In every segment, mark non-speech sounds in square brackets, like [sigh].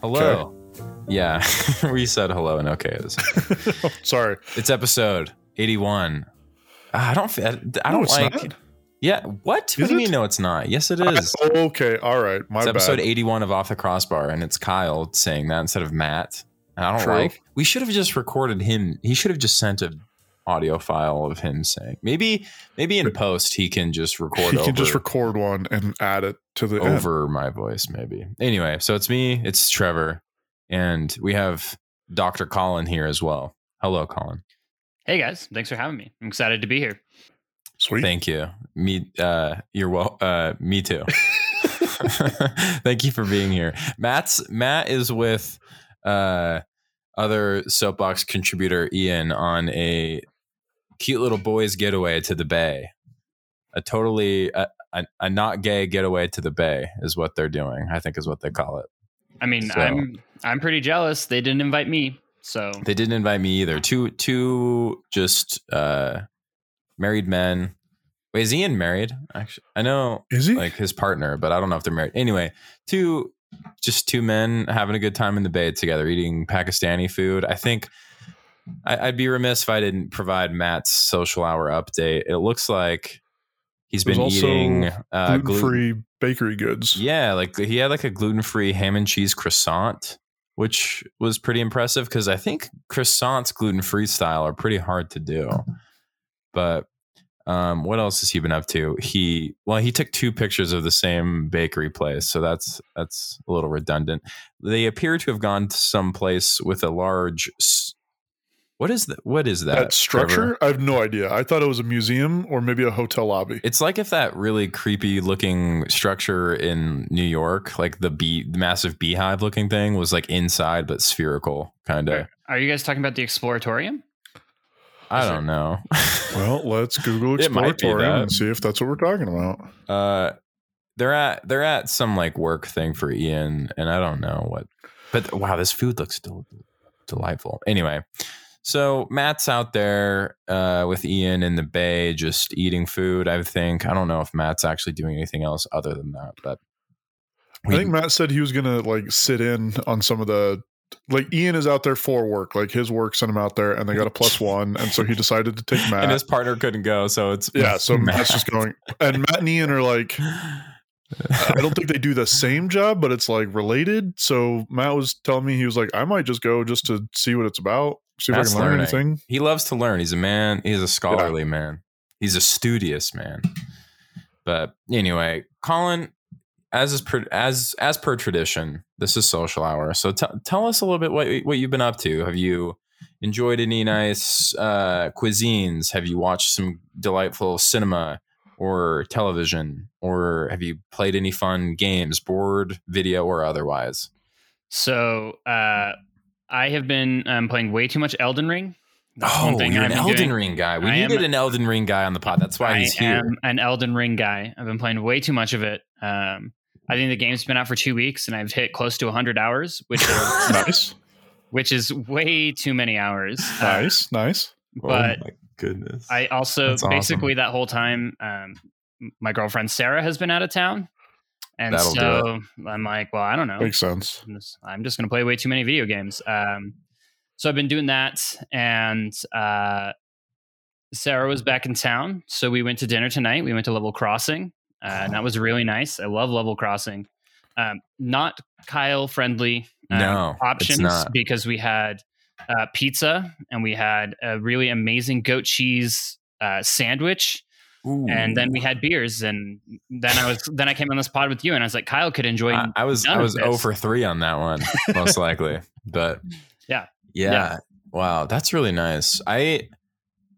Hello. Yeah, [laughs] we said hello and okay. [laughs] Oh, sorry. It's episode 81. Ah, I don't. I I don't it's like. not. Yeah. What? what Is do you it? mean? No, it's not. Yes, it is. I- okay. All right. My It's episode 81 of Off the Crossbar, and it's Kyle saying that instead of Matt. And I don't True. like. We should have just recorded him. He should have just sent a audio file of him saying. Maybe, maybe in post he can just record. He over, can just record one and add it to the end. over my voice. Maybe. Anyway, so it's me. It's Trevor, and we have Dr. Colin here as well. Hello, Colin. Hey guys, thanks for having me. I'm excited to be here. Sweet. Thank you. Me, uh, you're well. Uh, me too. [laughs] [laughs] Thank you for being here. Matt's Matt is with uh, other soapbox contributor Ian on a cute little boys getaway to the bay. A totally a, a, a not gay getaway to the bay is what they're doing. I think is what they call it. I mean, So- I'm I'm pretty jealous. They didn't invite me, so They didn't invite me either. Two two just uh, married men. Wait, is Ian married? Actually, I know Is he? like his partner, but I don't know if they're married. Anyway, two just two men having a good time in the bay together, eating Pakistani food. I think I, I'd be remiss if I didn't provide Matt's social hour update. It looks like he's There's been eating uh, Gluten gluten free bakery goods. Yeah, like he had like a gluten free ham and cheese croissant, which was pretty impressive because I think croissants gluten free style are pretty hard to do. But um, what else has he been up to? He well, he took two pictures of the same bakery place, so that's that's a little redundant. They appear to have gone to some place with a large. S- What is that? What is that? That structure, Trevor? I have no idea. I thought it was a museum or maybe a hotel lobby. It's like if that really creepy looking structure in New York, like the bee, the massive beehive looking thing, was like inside but spherical, kind of. are, are you guys talking about the Exploratorium? I don't know. [laughs] well, let's Google It might be Exploratorium and see if that's what we're talking about. uh, they're at they're at some like work thing for Ian, and I don't know what. But wow, this food looks del- delightful. Anyway, so Matt's out there uh, with Ian in the bay, just eating food. I think I don't know if Matt's actually doing anything else other than that, but I think Matt said he was gonna like sit in on some of the like Ian is out there for work. Like his work sent him out there and they got a plus [laughs] one. And so he decided to take Matt. and his partner couldn't go, so it's yeah, [laughs] so Matt. Matt's just going and Matt and Ian are like I don't think they do the same job, but it's like related. So Matt was telling me he was like, I might just go just to see what it's about, see if Matt's I can learn learning. anything. He loves to learn. He's a man. He's a scholarly man. He's a studious man. But anyway, Colin, as is per, as as per tradition, this is social hour. So t- tell us a little bit what what you've been up to. Have you enjoyed any nice uh, cuisines? Have you watched some delightful cinema or television, or have you played any fun games, board, video, or otherwise? So uh, I have been um, playing way too much Elden Ring. That's oh, you're I've an Elden doing. Ring guy. We I am- needed an Elden Ring guy on the pod. That's why I he's here. am an Elden Ring guy. I've been playing way too much of it. Um, I think the game's been out for two weeks, and I've hit close to 100 hours, which is [laughs] Nice. which is way too many hours. Uh, nice. Nice. but oh my goodness. I also That's awesome. basically that whole time, um, my girlfriend Sarah has been out of town, and That'll so I'm like, well, I don't know. Makes sense. I'm just, I'm just going to play way too many video games. Um, so I've been doing that, and uh, Sarah was back in town, so we went to dinner tonight. We went to Level Crossing, uh, and that was really nice. I love Level Crossing. Um, not Kyle friendly um, No, it's options not. because we had uh, pizza and we had a really amazing goat cheese uh, sandwich and then we had beers and then i was then i came on this pod with you and i was like kyle could enjoy I, I was I was this. 0 for 3 on that one, most likely. But [laughs] Yeah. yeah. Yeah. Wow, that's really nice. I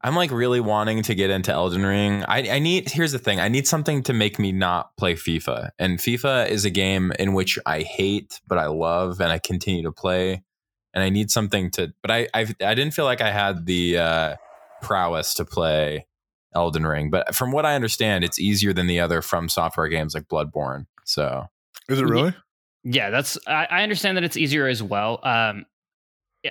I'm like really wanting to get into Elden Ring. I, I need here's the thing. I need something to make me not play FIFA. And FIFA is a game in which I hate, but I love and I continue to play. And I need something to but I I I didn't feel like I had the uh prowess to play Elden Ring. But from what I understand, it's easier than the other from software games like Bloodborne. So Is it really? yeah that's I, I understand that it's easier as well um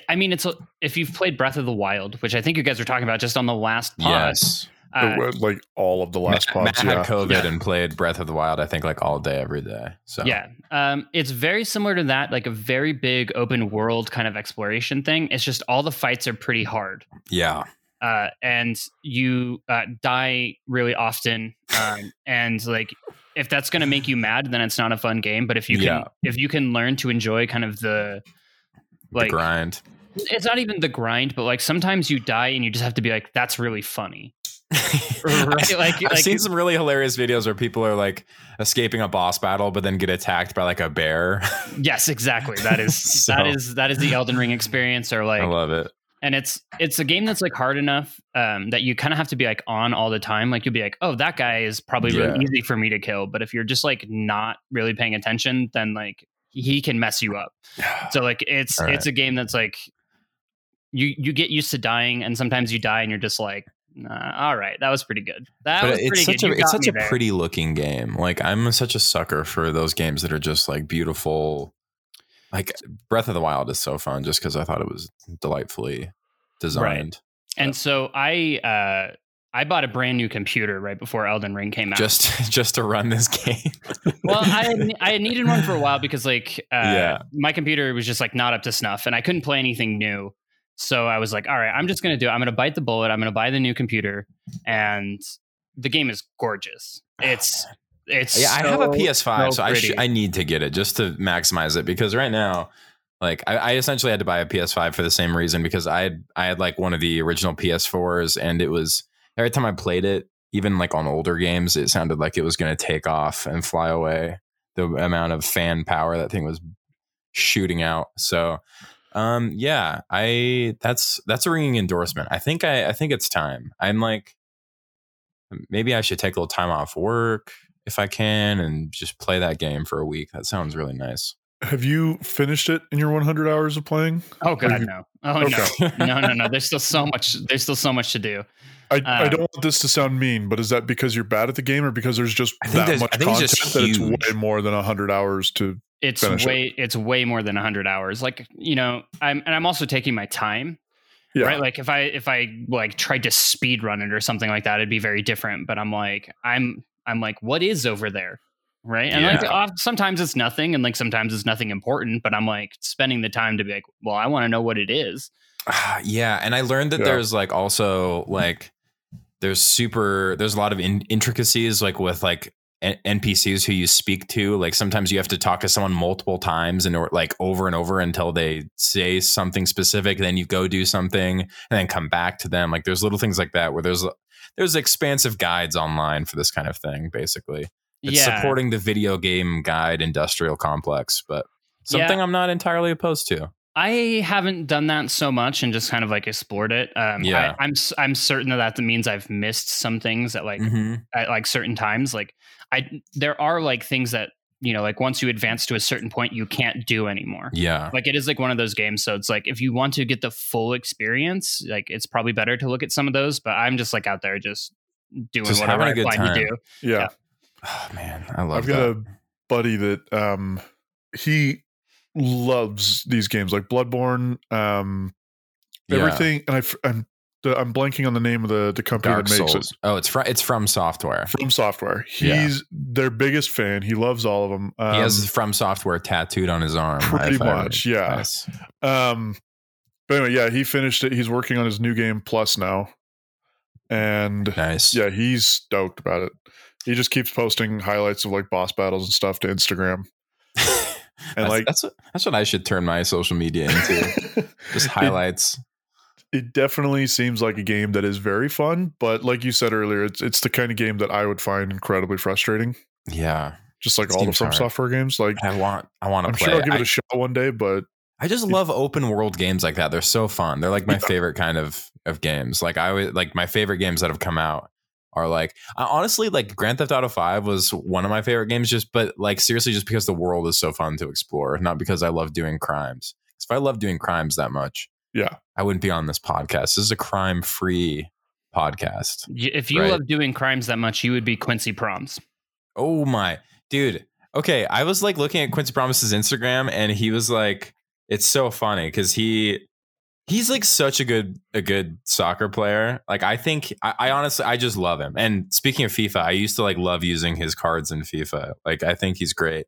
i mean it's if you've played breath of the wild which i think you guys were talking about just on the last pod yes. Uh, was, like all of the last Matt, Matt pods. had Yeah. COVID Yeah. and played Breath of the Wild. I think like all day, every day. So Yeah, um, it's very similar to that, like a very big open world kind of exploration thing. It's just all the fights are pretty hard, yeah, uh, and you uh, die really often. Um, and like, if that's going to make you mad, then it's not a fun game. But if you can, Yeah. if you can learn to enjoy kind of the the like, grind. it's not even the grind, but like sometimes you die and you just have to be like, that's really funny. [laughs] [laughs] Right, like- I've like- seen some really hilarious videos where people are like escaping a boss battle, but then get attacked by like a bear. Yes, exactly. That is [laughs] So- that is that is the Elden Ring experience, or like I love it. And it's it's a game that's like hard enough um, that you kind of have to be like on all the time. Like you'll be like, oh, that guy is probably really easy for me to kill. But if you're just like not really paying attention, then like he can mess you up. [sighs] So like it's All it's a game that's like you you get used to dying, and sometimes you die, and you're just like, nah, all right, that was pretty good. That but was it's pretty such good. a You such a there. pretty looking game. Like I'm such a sucker for those games that are just like beautiful. Like Breath of the Wild is so fun just because I thought it was delightfully designed. And so I uh I bought a brand new computer right before Elden Ring came out. Just [laughs] just to run this game. well, I had, [laughs] I had needed one for a while because like uh, Yeah. my computer was just like not up to snuff, and I couldn't play anything new. So I was like, all right, I'm just gonna do it. I'm gonna bite the bullet. I'm gonna buy the new computer, and the game is gorgeous. It's it's Yeah, I have a PS5, so, so I sh- I need to get it just to maximize it because right now, like I, I essentially had to buy a PS5 for the same reason because I had I had like one of the original PS4s and it was every time I played it, even like on older games, it sounded like it was going to take off and fly away. The amount of fan power that thing was shooting out. So, um, yeah, I that's that's a ringing endorsement. I think I I think it's time. I'm like maybe I should take a little time off work if I can and just play that game for a week. That sounds really nice. Have you finished it in your 100 hours of playing? Oh god, you- no! Oh Okay. no! No, no, no! There's still so [laughs] much. There's still so much to do. I, I Um, don't want this to sound mean, but is that because you're bad at the game or because there's just I think that there's- much I think content it's just that huge. it's way more than 100 hours to It's Finish it. way. It's way more than hundred hours. Like you know, I'm and I'm also taking my time. yeah. right like if i if i like tried to speed run it or something like that it'd be very different but i'm like i'm i'm like what is over there right and like Yeah. oft- sometimes it's nothing and like sometimes it's nothing important but i'm like spending the time to be like well i want to know what it is Ah, yeah, and I learned that Yeah. there's like also like there's super there's a lot of in- intricacies like with like NPCs who you speak to. Like sometimes you have to talk to someone multiple times and or like over and over until they say something specific. Then you go do something and then come back to them. Like there's little things like that where there's there's expansive guides online for this kind of thing. Basically, it's yeah supporting the video game guide industrial complex, but something I'm not entirely opposed to. I haven't done that so much and just kind of like explored it. Um, Yeah. I, I'm s- I'm certain that that means I've missed some things at like Mm-hmm. at like certain times. Like I there are like things that you know like once you advance to a certain point you can't do anymore. Yeah. like it is like one of those games so it's like if you want to get the full experience like it's probably better to look at some of those but i'm just like out there just doing Just whatever having a i good find to do yeah. Yeah. Oh man, I love that. I've got that. a buddy that um he loves these games like Bloodborne, um Yeah. everything and I f- I'm the, I'm blanking on the name of the the company Dark that makes Souls. it. Oh, it's from it's from software. From Software. Yeah. He's their biggest fan. He loves all of them. Um, he has from software tattooed on his arm. pretty much, yeah. Nice. Um, but anyway, yeah, he finished it. He's working on his new game plus now, and Nice. yeah, he's stoked about it. He just keeps posting highlights of like boss battles and stuff to Instagram. [laughs] that's, like- that's what that's what I should turn my social media into. [laughs] Just highlights. It, definitely seems like a game that is very fun, but like you said earlier, it's it's the kind of game that I would find incredibly frustrating. Yeah. Just like all the From hard. Software games, like I want I want to I'm play. sure I'll give I, it a shot one day, but I just love open world games like that. They're so fun. They're like my favorite kind of of games. Like I would like my favorite games that have come out are like I- honestly like Grand Theft Auto 5 was one of my favorite games just but like seriously just because the world is so fun to explore, not because I love doing crimes. If I love doing crimes that much, yeah, I wouldn't be on this podcast. This is a crime-free podcast. If you Right. love doing crimes that much you would be Quincy Promes Oh my dude. Okay, I was like looking at Quincy Promes's Instagram and he was like, it's so funny because he he's like such a good a good soccer player. Like I think I, I, honestly I just love him. And speaking of FIFA, I used to like love using his cards in FIFA. Like I think he's great.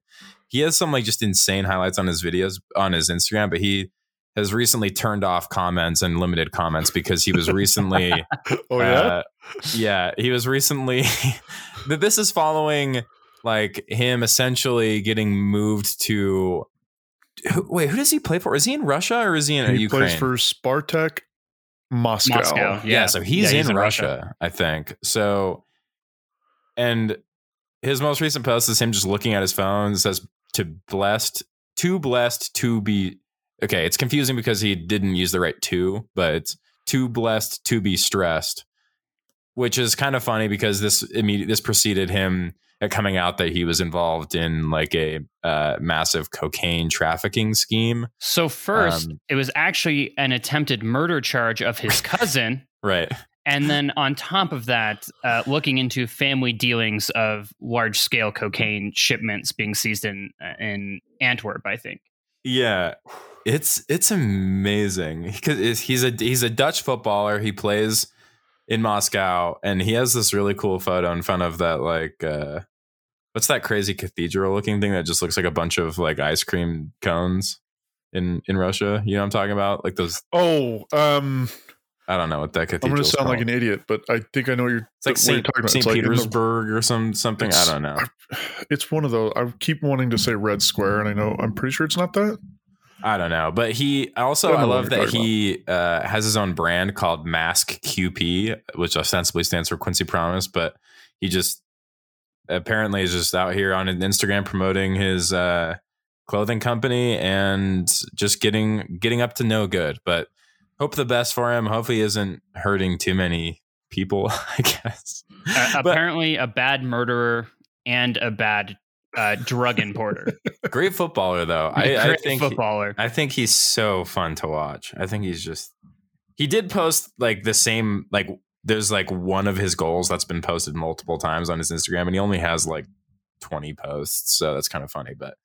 He has some like just insane highlights on his videos on his Instagram, but he has recently turned off comments and limited comments because he was recently [laughs] oh yeah uh, yeah he was recently [laughs] this is following like him essentially getting moved to who, wait, who does he play for? Is he in Russia or is he in he Ukraine? He plays for Spartak Moscow. Moscow yeah. yeah. so he's, yeah, he's in, in Russia, Russia, I think. So, and his most recent post is him just looking at his phone. It says to blessed, too blessed to be. Okay, it's confusing because he didn't use the right to, but it's too blessed to be stressed, which is kind of funny because this immediate this preceded him coming out that he was involved in like a uh, massive cocaine trafficking scheme. So first, um, it was actually an attempted murder charge of his [laughs] cousin, right? And then on top of that, uh, looking into family dealings of large scale cocaine shipments being seized in uh, in Antwerp, I think. Yeah, it's it's amazing because he's a he's a Dutch footballer. He plays in Moscow, and he has this really cool photo in front of that like uh, what's that crazy cathedral looking thing that just looks like a bunch of like ice cream cones in in Russia. You know what I'm talking about? Like those. Oh, um, I don't know what that cathedral. I'm going to sound called. like an idiot, but I think I know what you're. It's like Saint, Saint Petersburg like or some something. I don't know. [sighs] It's one of those. I keep wanting to say Red Square, and I know I'm pretty sure it's not that. I don't know, but he also I, I love that he uh, has his own brand called Mask QP, which ostensibly stands for Quincy Promes, but he just apparently is just out here on Instagram promoting his uh, clothing company and just getting getting up to no good. But hope the best for him. Hopefully, he isn't hurting too many people. [laughs] I guess. Uh, apparently, a bad murderer and a bad uh, drug importer. [laughs] Great footballer, though. I, I, think footballer. I think he's so fun to watch. I think he's just. He did post like the same like there's like one of his goals that's been posted multiple times on his Instagram, and he only has like 20 posts, so that's kind of funny. But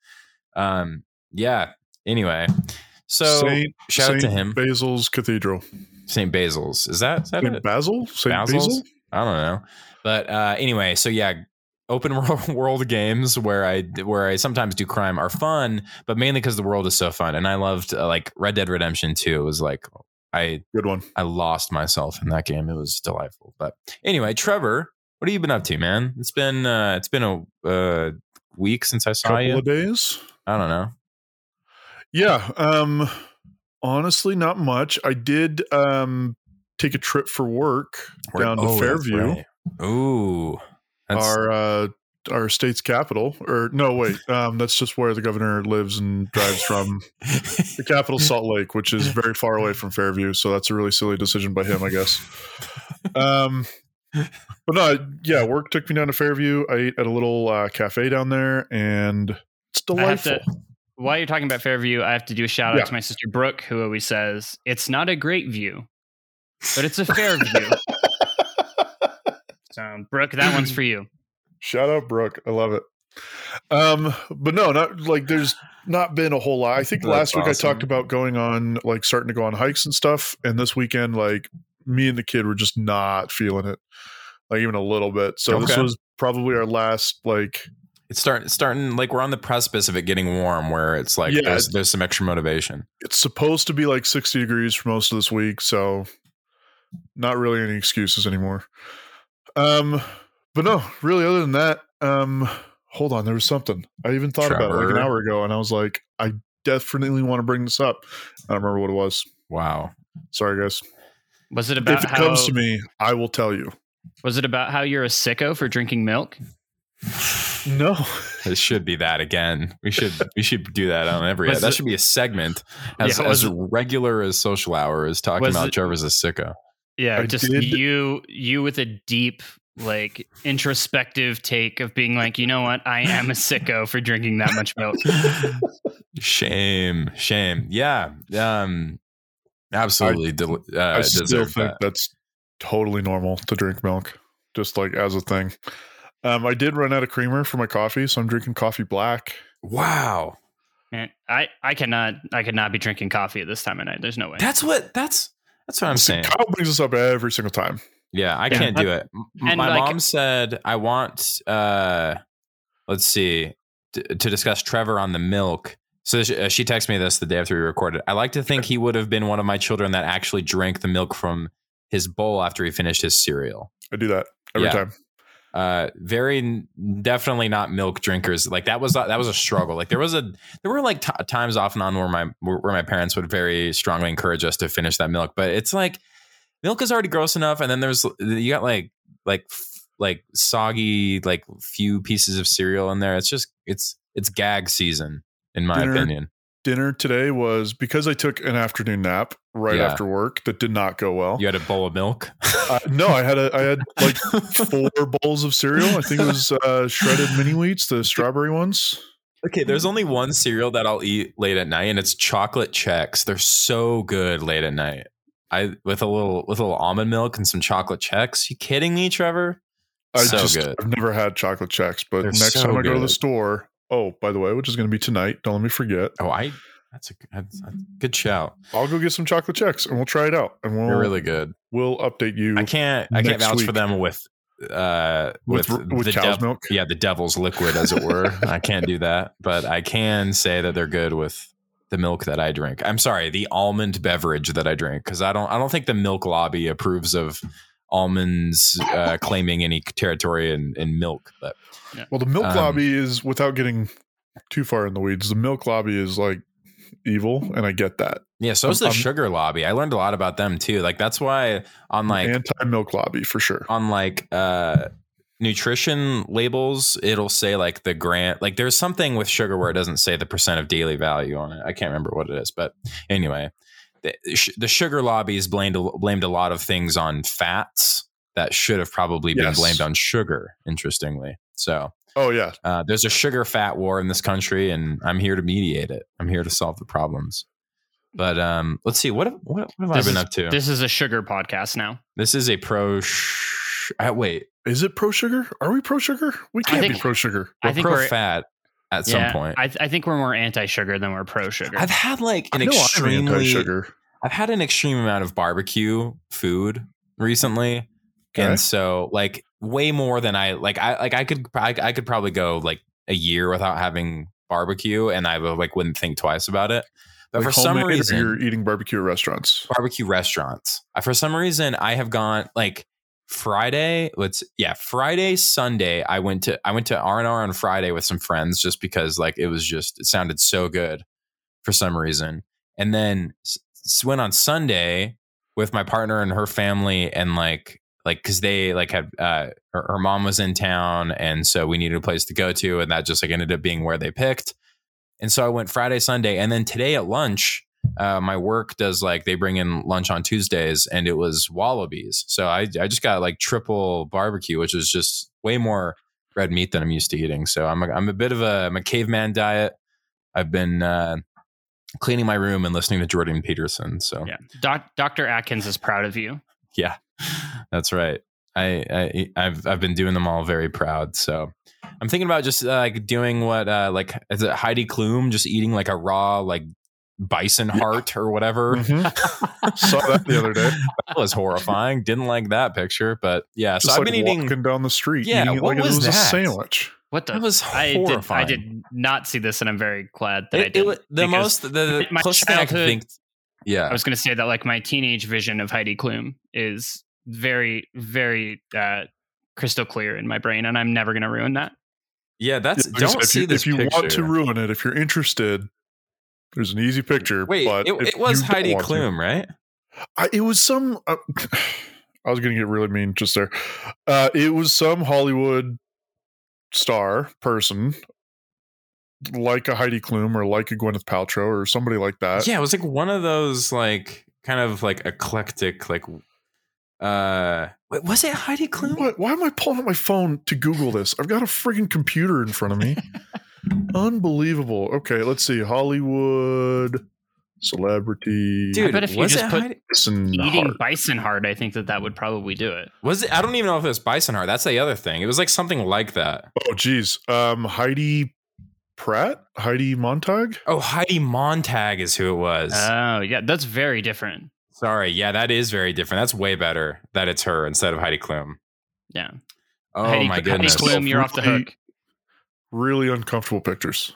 um, yeah. Anyway, so Saint, shout Saint out to him. Basil's Cathedral. St. Basil's. Is that, is that Saint Basil? Saint Basil? I don't know. But uh, anyway, so yeah, open [laughs] world games where I where I sometimes do crime are fun, but mainly because the world is so fun. And I loved uh, like Red Dead Redemption 2 was like I good one. I lost myself in that game. It was delightful. But anyway, Trevor, what have you been up to, man? It's been uh it's been a uh, week since I saw Couple you. Of days. I don't know. Yeah. Um. Honestly, not much. I did um take a trip for work down to oh, Fairview. Right. Ooh. That's, our uh, our state's capital, or no, wait, [laughs] um, that's just where the governor lives and drives from. the capital, [laughs] Salt Lake, which is very far away from Fairview, so that's a really silly decision by him, I guess. Um, but no, yeah, work took me down to Fairview. I ate at a little uh, cafe down there, and it's delightful. To, while you're talking about Fairview, I have to do a shout out yeah. to my sister Brooke, who always says it's not a great view, but it's a [laughs] fair view. So, Brooke, that one's for [clears throat] you. Shout out, Brooke. I love it. Um, but no, not like there's not been a whole lot. I think That's last week. I talked about going on like starting to go on hikes and stuff, and this weekend, like me and the kid were just not feeling it, like even a little bit. So okay. this was probably our last like it's start, starting like we're on the precipice of it getting warm where it's like yeah, there's, there's some extra motivation it's supposed to be like 60 degrees for most of this week so not really any excuses anymore um, but no, really, other than that, um, hold on, there was something I even thought Trevor. about it like an hour ago, and I was like, I definitely want to bring this up. I don't remember what it was. Wow, sorry, guys. Was it about if it how, comes to me, I will tell you. Was it about how you're a sicko for drinking milk? No, it should be that again. We should we should do that on every. that should be a segment as, yeah, as regular as social hour is talking about it, Trevor's a sicko. Yeah, I just did. you you with a deep like introspective take of being like, you know what, I am a sicko for drinking that much milk. [laughs] shame, shame. Yeah, um, absolutely. I, del- uh, I still think that. that's totally normal to drink milk, just like as a thing. Um, I did run out of creamer for my coffee, so I'm drinking coffee black. Wow. Man, I I cannot I could not be drinking coffee at this time of night. There's no way. That's what that's that's what I'm See, saying. Kyle brings this up every single time. Yeah, I Yeah, can't do it. And, My like- mom said I want uh let's see t- to discuss Trevor on the milk. So she, uh, she texted me this the day after we recorded. I like to think he would have been one of my children that actually drank the milk from his bowl after he finished his cereal. I do that every Yeah. time. Uh very definitely not milk drinkers. Like that was that was a struggle. Like there was a there were like t- times off and on where my where my parents would very strongly encourage us to finish that milk, but it's like milk is already gross enough and then there's you got like like f- like soggy like few pieces of cereal in there it's just it's it's gag season in my Dinner. opinion Dinner today was because I took an afternoon nap right Yeah. after work that did not go well. you had a bowl of milk Uh, no, I had a I had like [laughs] four bowls of cereal. I think it was uh, shredded mini wheats, the strawberry ones. okay there's only one cereal that i'll eat late at night and it's chocolate Chex they're so good late at night i with a little with a little almond milk and some chocolate Chex you kidding me trevor I so just good I've never had chocolate Chex, but They're next so time I go to the store, oh, by the way, which is going to be tonight, don't let me forget. oh i that's a, that's a good shout. I'll go get some chocolate Chex and we'll try it out and we'll they're really good. we'll update you i can't i can't vouch for them with uh with with, with the cow's dev- milk. yeah the devil's liquid as it were. [laughs] I can't do that but i can say that they're good with the milk that i drink. I'm sorry the almond beverage that i drink because i don't i don't think the milk lobby approves of almonds uh, claiming any territory in, in milk but yeah. Well, the milk Um, lobby is without getting too far in the weeds. The milk lobby is like evil, and I get that. yeah so is the I'm- sugar lobby i learned a lot about them too like that's why on like Anti milk lobby for sure. on like uh nutrition labels it'll say like the grant like there's something with sugar where it doesn't say the percent of daily value on it i can't remember what it is but anyway the, the sugar lobby has blamed blamed a lot of things on fats that should have probably been Yes. blamed on sugar interestingly so Oh yeah, uh, there's a sugar fat war in this country and i'm here to mediate it i'm here to solve the problems but um let's see what have, what, what have This i been is- up to This is a sugar podcast now. this is a pro sh- uh, wait is it pro sugar? Are we pro sugar? We can't be pro sugar. I we're think pro we're fat at yeah, some point. I, I think we're more anti-sugar than we're pro-sugar. I've had like an I know I'm extremely anti-sugar. I've had an extreme amount of barbecue food recently. Okay. And so like way more than I like I like I could I, I could probably go like a year without having barbecue and I would like wouldn't think twice about it. But Like for some reason you're eating barbecue restaurants. barbecue restaurants. Uh, for some reason, I have gone like Friday. Let's yeah, Friday, Sunday. I went to I went to R and R on Friday with some friends just because like it was just it sounded so good for some reason. And then went on Sunday with my partner and her family and like like because they like had uh her, her mom was in town and so we needed a place to go to and that just like ended up being where they picked. And so I went Friday, Sunday, and then today at lunch uh, my work does like they bring in lunch on Tuesdays, and it was Wallabies. So I I just got like triple barbecue, which is just way more red meat than I'm used to eating. So I'm a, I'm a bit of a, I'm a caveman diet. I've been uh, cleaning my room and listening to Jordan Peterson. So yeah, Doc, Dr. Atkins is proud of you. yeah, that's right. I, I I've I've been doing them all very proud. So I'm thinking about just uh, like doing what uh, like is it Heidi Klum just eating like a raw like bison heart or whatever. Mhm. [laughs] Saw that the other day. that was horrifying. Didn't like that picture, but yeah. Just so I've like been eating. down the street, Yeah, eating it what like was it was a that? sandwich. What the? That was I did. I did not see this, and I'm very glad that I It, it did. was the most the, the my closest thing I could childhood- think. Yeah, I was going to say that like my teenage vision of Heidi Klum is very, very uh, crystal clear in my brain, and I'm never going to ruin that. yeah. That's Like I said, don't if see you, this if you picture. want to ruin it, if you're interested, there's an easy picture. Wait, but it, it was Heidi want to- Klum, right? I, it was some. Uh, [sighs] I was going to get really mean just there. Uh, it was some Hollywood star person, like a Heidi Klum or like a Gwyneth Paltrow or somebody like that. yeah, it was like one of those like kind of like eclectic like. Uh, wait, was it Heidi Klum? What? Why am I pulling up my phone to Google this? I've got a friggin' computer in front of me. [laughs] Unbelievable. Okay, let's see. Hollywood celebrity. Dude, bet if you was just it put- Bison Eating Heart. bison heart, I think that that would probably do it. was it? I don't even know if it was Bison Heart. That's the other thing. It was like something like that. Oh, geez. Um, Heidi Pratt, Heidi Montag. Oh, Heidi Montag is who it was. Oh, yeah, that's very different. Sorry, yeah, that is very different. That's way better that it's her instead of Heidi Klum. Yeah. Oh Heidi, my goodness, Heidi Klum, you're off the hook. Really uncomfortable pictures.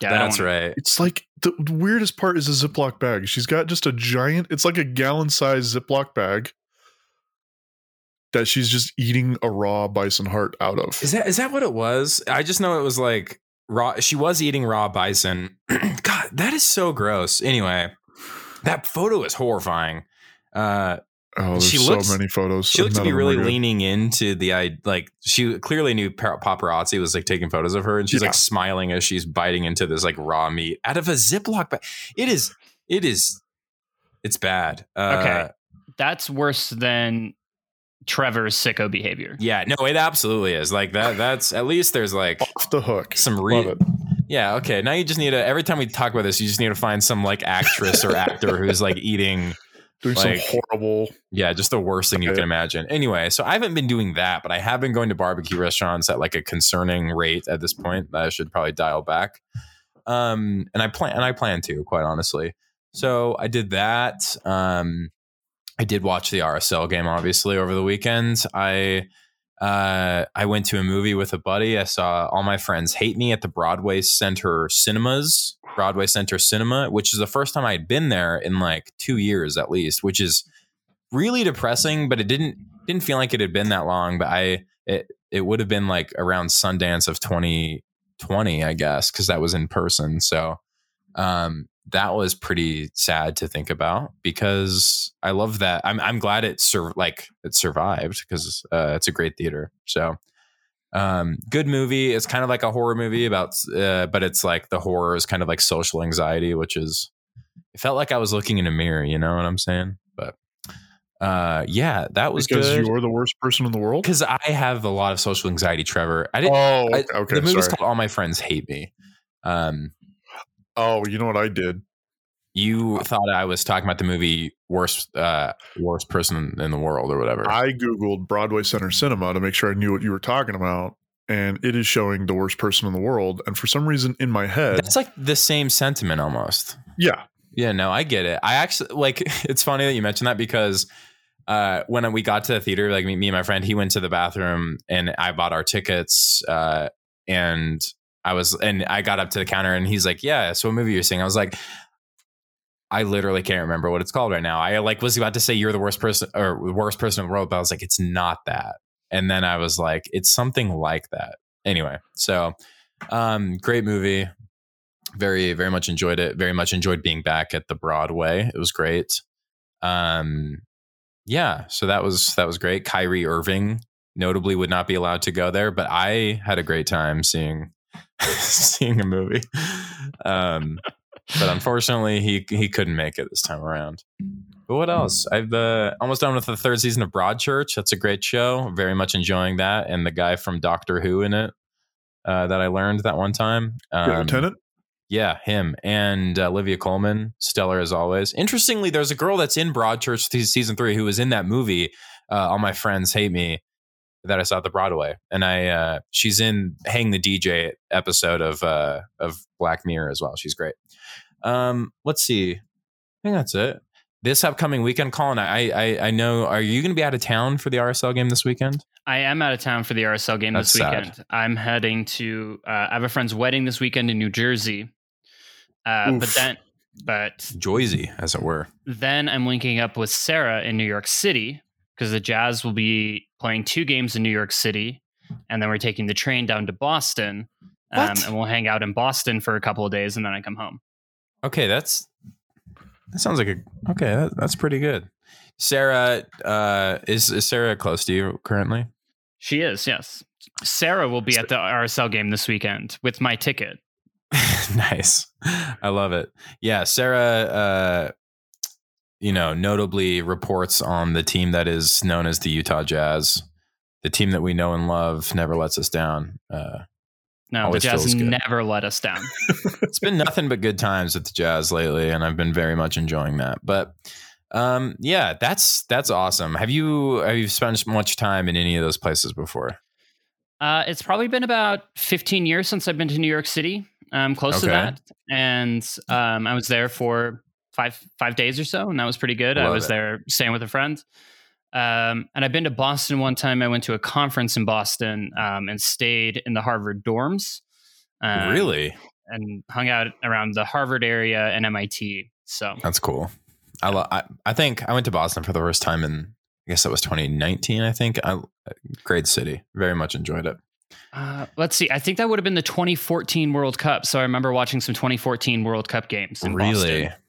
Yeah, that's right. It's like the weirdest part is a Ziploc bag. She's got just a giant, it's like a gallon size Ziploc bag that she's just eating a raw bison heart out of. Is that is that what it was? I just know it was like raw. She was eating raw bison. [clears throat] God, that is so gross. Anyway, that photo is horrifying. Uh, oh, there's she so many photos. she looked to be of them are really leaning into the I like. She clearly knew paparazzi was like taking photos of her, and she's Yeah. like smiling as she's biting into this like raw meat out of a Ziploc bag. It is. It is. It's bad. Uh, Okay. That's worse than Trevor's sicko behavior. Yeah. No, it absolutely is. Like that. That's at least there's like Off the hook. some Love re- it. Yeah, okay. Now you just need to every time we talk about this, you just need to find some like actress or actor who's like eating Doing like- some horrible. yeah, just the worst thing you can imagine. Anyway, so I haven't been doing that, but I have been going to barbecue restaurants at like a concerning rate at this point that I should probably dial back. Um and I plan and I plan to, quite honestly. So I did that. Um I did watch the RSL game obviously over the weekend. I uh, I went to a movie with a buddy. I saw All My Friends Hate Me at the Broadway Center Cinemas, Broadway Center Cinema, which is the first time I'd been there in like two years at least, which is really depressing. But it didn't didn't feel like it had been that long. But I it it would have been like around Sundance of 2020, I guess, because that was in person. So um, that was pretty sad to think about because I love that. I'm I'm glad it sur- like it survived because uh, it's a great theater. So um, good movie. It's kind of like a horror movie about, uh, but it's like the horror is kind of like social anxiety, which is it felt like I was looking in a mirror. You know what I'm saying? But uh, yeah, that was because good you're the worst person in the world. because I have a lot of social anxiety. Trevor, I didn't. Oh, okay. okay the movie's sorry. called All My Friends Hate Me. Um, Oh, you know what I did? you thought I was talking about the movie worst uh worst person in the world or whatever. I googled Broadway Center Cinema to make sure I knew what you were talking about, and it is showing the worst person in the world. And for some reason, in my head, That's like the same sentiment almost. yeah, Yeah, no, I get it. I actually like [laughs] it's funny that you mentioned that because uh when we got to the theater, like me, me and my friend, he went to the bathroom and I bought our tickets uh and I was and I got up to the counter and he's like, "Yeah, so what movie you're seeing?" I was like, I literally can't remember what it's called right now. I like was about to say you're the worst person or the worst person in the world, but I was like, it's not that. And then I was like, it's something like that. Anyway, so um, great movie. Very, very much enjoyed it. Very much enjoyed being back at the Broadway. It was great. Um, yeah, so that was that was great. Kyrie Irving notably would not be allowed to go there, but I had a great time seeing [laughs] seeing a movie. Um, but unfortunately, he he couldn't make it this time around. But what else? I've uh, almost done with the third season of Broadchurch. That's a great show. Very much enjoying that, and the guy from Doctor Who in it uh, that I learned that one time. Um, Lieutenant. yeah, him and uh, Olivia Colman, stellar as always. Interestingly, there's a girl that's in Broadchurch season three who was in that movie. Uh, All my friends hate me that I saw at the Broadway, and I uh, she's in Hang the DJ episode of uh, of Black Mirror as well. She's great. Um, let's see. I think that's it. This upcoming weekend, Colin, I I, I know. Are you going to be out of town for the RSL game this weekend? I am out of town for the RSL game That's this sad. weekend. I'm heading to. Uh, I have a friend's wedding this weekend in New Jersey. Uh, but then, but Joyzy, as it were. then I'm linking up with Sarah in New York City because the Jazz will be playing two games in New York City, and then we're taking the train down to Boston, um, and we'll hang out in Boston for a couple of days, and then I come home. Okay, that's that sounds like a okay. That, that's pretty good. Sarah, uh, is is Sarah close to you currently? She is, yes. Sarah will be at the RSL game this weekend with my ticket. [laughs] nice, I love it. Yeah, Sarah, uh, you know, notably reports on the team that is known as the Utah Jazz, the team that we know and love, never lets us down. Uh, No, the Jazz feels never let us down. [laughs] [laughs] it's been nothing but good times with the Jazz lately, and I've been very much enjoying that. But um, yeah, that's that's awesome. Have you have you spent much time in any of those places before? Uh, it's probably been about 15 years since I've been to New York City. um, close to that, and um, I was there for five five days or so, and that was pretty good. I was it. there staying with a friend. Um, and I've been to Boston one time. I went to a conference in Boston um, and stayed in the Harvard dorms. Um, really? and hung out around the Harvard area and MIT. So That's cool. I, lo- I I think I went to Boston for the first time in I guess that was 2019. I think I, great city. Very much enjoyed it. uh, let's see. I think that would have been the 2014 World Cup. So I remember watching some 2014 World Cup games. In really? Boston.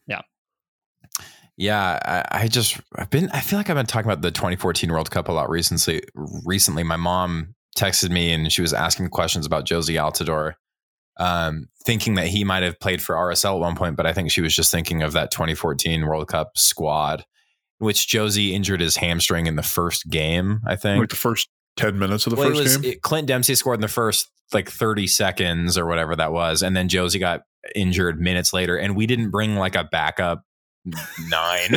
Yeah. I, I just I've been I feel like I've been talking about the 2014 World Cup a lot recently. Recently, my mom texted me and she was asking questions about Jozy Altidore, um, thinking that he might have played for RSL at one point, but I think she was just thinking of that 2014 World Cup squad, in which Jozy injured his hamstring in the first game. I think Like the first ten minutes of the well, first it was, game. It, Clint Dempsey scored in the first like 30 seconds or whatever that was. And then Jozy got injured minutes later. And we didn't bring like a backup nine. [laughs]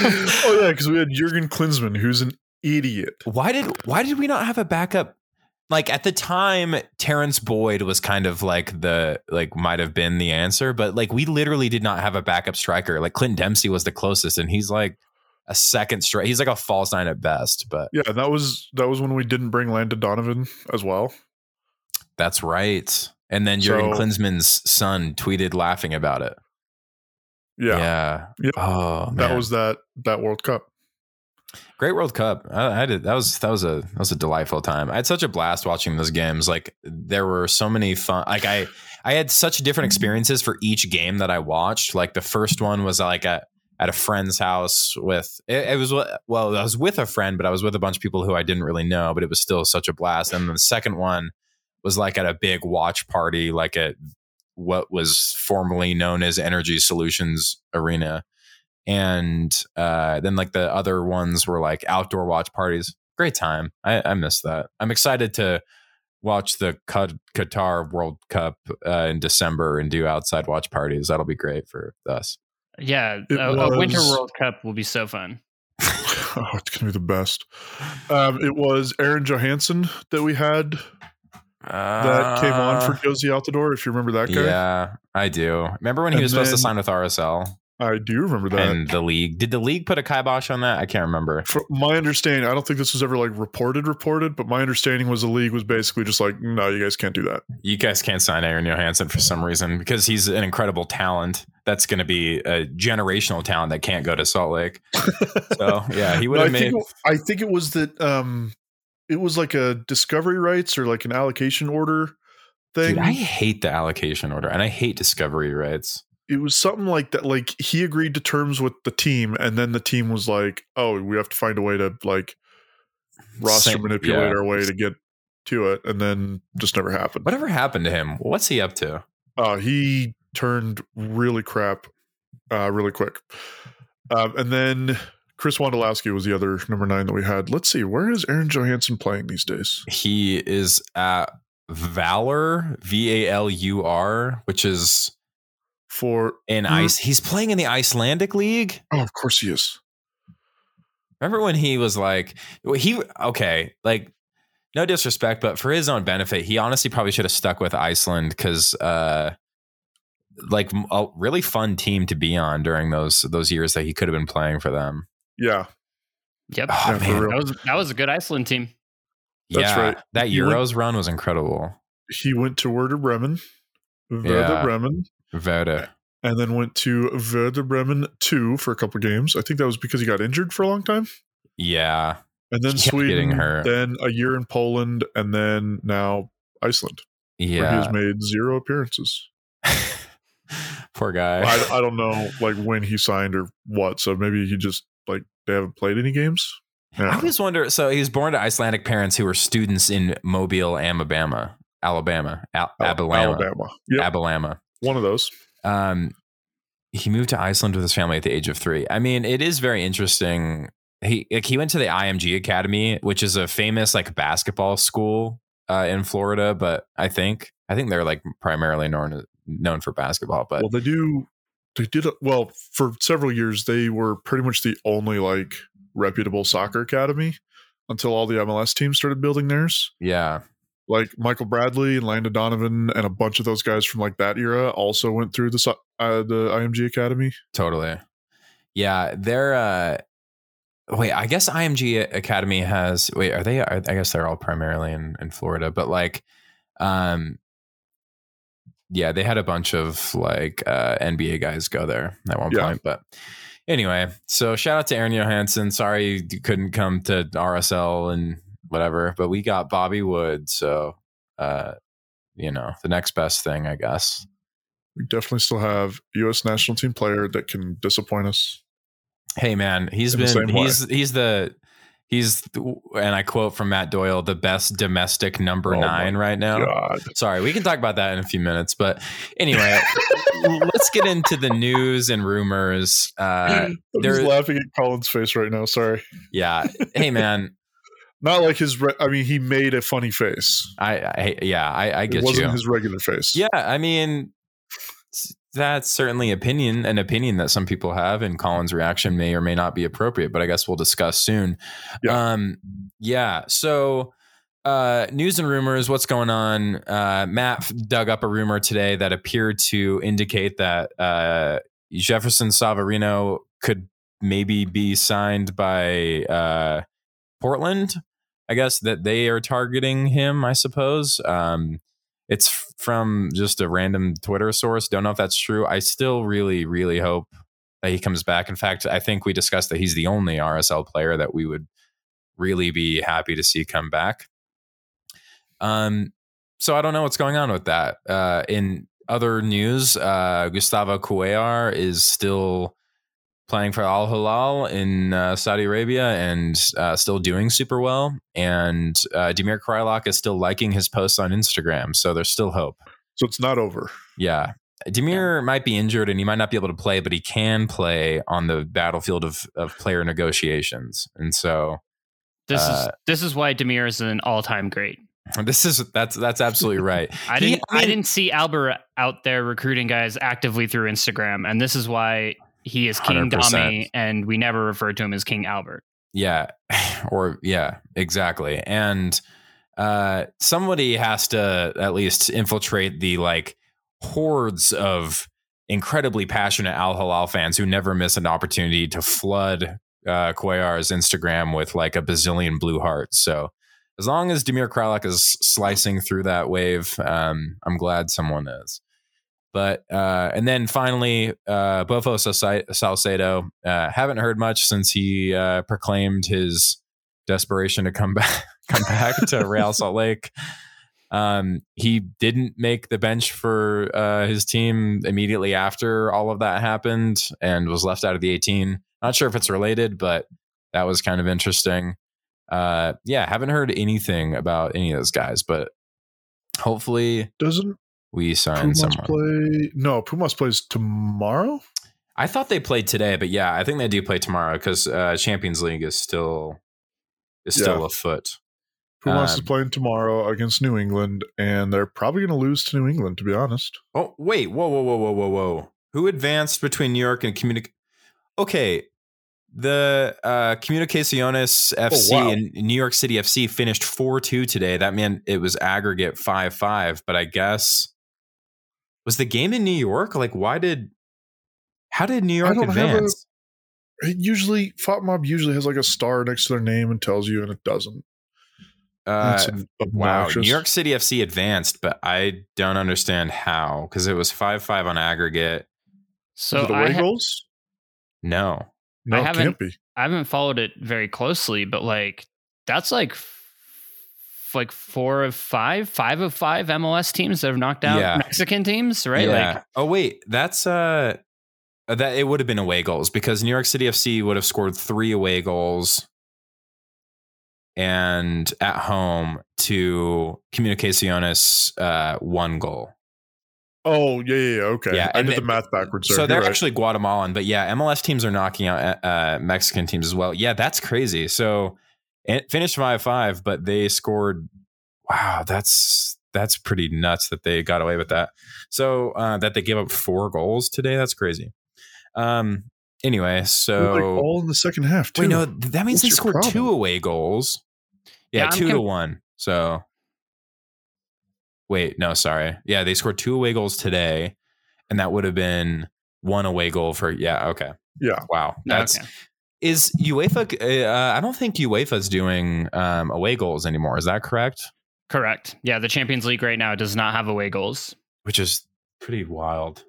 oh yeah, because we had Jurgen Klinsmann, who's an idiot. why did why did we not have a backup? Like at the time, Terrence Boyd was kind of like the like might have been the answer, but like we literally did not have a backup striker. Like Clint Dempsey was the closest, and he's like a second strike. He's like a false nine at best, but Yeah, that was that was when we didn't bring Landon Donovan as well. that's right. And then Jurgen So- Klinsmann's son tweeted laughing about it. Yeah, Yeah. Yep. Oh man. that was that that World Cup. great World Cup. I, I did that was that was a that was a delightful time. I had such a blast watching those games. Like there were so many fun. Like I I had such different experiences for each game that I watched. Like the first one was like at at a friend's house with it, it was well I was with a friend, but I was with a bunch of people who I didn't really know. But it was still such a blast. And the second one was like at a big watch party, like at what was formerly known as Energy Solutions Arena and uh, then like the other ones were like outdoor watch parties. Great time. I, I miss that. I'm excited to watch the Qatar World Cup uh, in December and do outside watch parties. That'll be great for us. Yeah, It a, a Winter World Cup will be so fun. [laughs] oh, it's gonna be the best. Um, it was Aron Johannsson that we had that came on for Jozy Altidore. If you remember that guy, Uh, Yeah, I do. Remember when he And was supposed to sign with RSL I do remember that. and the league? Did the league put a kibosh on that? I can't remember. From my understanding, I don't think this was ever like reported, reported, but my understanding was the league was basically just like, no, you guys can't do that. You guys can't sign Aron Johannsson for some reason because he's an incredible talent. That's going to be a generational talent that can't go to Salt Lake. [laughs] So yeah, he would No, I made. think it, I think it was that um, it was like a discovery rights or like an allocation order thing. Dude, I hate the allocation order and I hate discovery rights. it was something like that. Like he agreed to terms with the team, and then the team was like, "Oh, we have to find a way to like roster Same- manipulate yeah. our way to get to it," and then just never happened. Whatever happened to him? What's he up to? Uh, he turned really crap, uh, really quick, um, and then Chris Wondolowski was the other number nine that we had. Let's see, where is Aron Johannsson playing these days? He is at Valur, V A L U R, which is For in Mm. ice. He's playing in the Icelandic League. oh, of course he is. Remember when he was like, he okay, like no disrespect, but for his own benefit, he honestly probably should have stuck with Iceland because, uh, like a really fun team to be on during those those years that he could have been playing for them. Yeah, Yep, Oh Yeah, man, that was that was a good Iceland team. That's yeah, right. that He went- Euros run was incredible. he went to Werder Bremen, Werder Yeah. Bremen, Werder, and then went to Werder Bremen two for a couple games. I think that was because he got injured for a long time, Yeah, and then He kept getting Sweden, hurt. then a year in Poland, and then now Iceland, where he has made zero appearances. [laughs] Poor guy. I, I don't know like when he signed or what, so maybe he just like they haven't played any games. I Yeah. always wonder. So he was born to Icelandic parents who were students in Mobile, Alabama, Alabama, Al- Al- Alabama, Alabama. Yep, Alabama. one of those. Um, he moved to Iceland with his family at the age of three. I mean, it is very interesting. He like, he went to the IMG Academy, which is a famous like basketball school uh, in Florida. But I think I think they're like primarily known known for basketball. But well, they do. They did a- well for several years. They were pretty much the only like reputable soccer academy until all the MLS teams started building theirs. yeah, like Michael Bradley and Landon Donovan and a bunch of those guys from like that era also went through the uh, the IMG Academy. Totally. Yeah, they're uh wait, I guess IMG Academy has wait, are they I guess they're all primarily in in Florida, but like um yeah, they had a bunch of like uh NBA guys go there at one Yeah. point, but anyway, so shout out to Aron Johannsson. Sorry you couldn't come to RSL and whatever, but we got Bobby Wood, so uh you know, the next best thing, I guess. We definitely still have U.S. national team player that can disappoint us. Hey man, he's In been he's he's the he's and I quote from Matt Doyle, the best domestic number Oh nine right now. God, Sorry, we can talk about that in a few minutes, but anyway, let's get into the news and rumors. Uh, I'm just laughing at Colin's face right now. Sorry, yeah, hey man, [laughs] not like his. Re- I mean, he made a funny face. I, I yeah, I, I It wasn't you. his regular face. Yeah, I mean, that's certainly opinion, an opinion that some people have, and Colin's reaction may or may not be appropriate, but I guess we'll discuss soon. Yeah. Um, yeah. So, uh, news and rumors. What's going on? Uh, Matt dug up a rumor today that appeared to indicate that uh, Jefferson Savarino could maybe be signed by uh, Portland. I guess that they are targeting him. I suppose. Um, it's from just a random Twitter source. Don't know if that's true. I still really, really hope that he comes back. In fact, I think we discussed that he's the only RSL player that we would really be happy to see come back. Um, so I don't know what's going on with that. Uh, in other news, uh, Gustavo Cuellar is still playing for Al Hilal in uh, Saudi Arabia and uh, still doing super well. And uh, Damir Kreilach is still liking his posts on Instagram, so there's still hope. So it's not over. Yeah. Damir might be injured and he might not be able to play, but he can play on the battlefield of, of player negotiations. And so This is Uh, this is why Damir is an all time great. [laughs] this is that's that's absolutely right. [laughs] I He- didn't I I, mean- didn't see Albert out there recruiting guys actively through Instagram, and this is why he is King 100%. Dami, and we never refer to him as King Albert. Yeah. [laughs] Or yeah, exactly. And uh somebody has to at least infiltrate the like hordes of incredibly passionate Al Hilal fans who never miss an opportunity to flood uh Cuellar's Instagram with like a bazillion blue hearts. So as long as Damir Kreilach is slicing through that wave, um, I'm glad someone is. But uh, and then finally, uh, Bofo Salcedo. Uh, haven't heard much since he uh, proclaimed his desperation to come [laughs] back, come back to Real Salt Lake. Um, he didn't make the bench for uh, his team immediately after all of that happened, and was left out of the 18. Not sure if it's related, but that was kind of interesting. Uh, yeah, haven't heard anything about any of those guys, but hopefully Doesn't we sign Pumas someone. play? No, Pumas plays tomorrow. I thought they played today, but yeah, I think they do play tomorrow because uh, Champions League is still is still Yeah. afoot. Pumas Um, is playing tomorrow against New England, and they're probably going to lose to New England. To be honest, Oh wait, whoa, whoa, whoa, whoa, whoa, whoa! Who advanced between New York and Communic? Okay, the uh, Comunicaciones FC wow. and New York City FC finished four two today. That meant it was aggregate five five. But I guess was the game in New York? Like, why did? How did New York don't a- advance? it usually FOTMob usually has like a star next to their name and tells you, and it doesn't. Uh, Wow. New York City FC advanced, but I don't understand how because it was five five on aggregate. So Is it I, away ha- goals? No, No, I haven't- can't be. I haven't followed it very closely, but like that's like f- like four of five, five of five MLS teams that have knocked out Yeah. Mexican teams, right? Yeah. Like oh wait, that's uh that it would have been away goals because New York City FC would have scored three away goals and at home to Comunicaciones uh one goal. Oh yeah, yeah, yeah. Okay. Yeah, I and did the it- math backwards. There. So they're You're right. actually Guatemalan, but yeah, MLS teams are knocking out uh, Mexican teams as well. Yeah, that's crazy. So it finished five five, but they scored. Wow, that's that's pretty nuts that they got away with that. So uh, that they gave up four goals today. That's crazy. Um. Anyway, so like all in the second half too. wait, no, that means What's they your scored two away goals. Yeah, Yeah, I'm two to one. So Wait, no, sorry. Yeah, they scored two away goals today, and that would have been one away goal for. Yeah, okay. Yeah. Wow, that's Okay. Is UEFA. Uh, I don't think UEFA's doing um, away goals anymore. Is that correct? Correct. Yeah, the Champions League right now does not have away goals. Which is pretty wild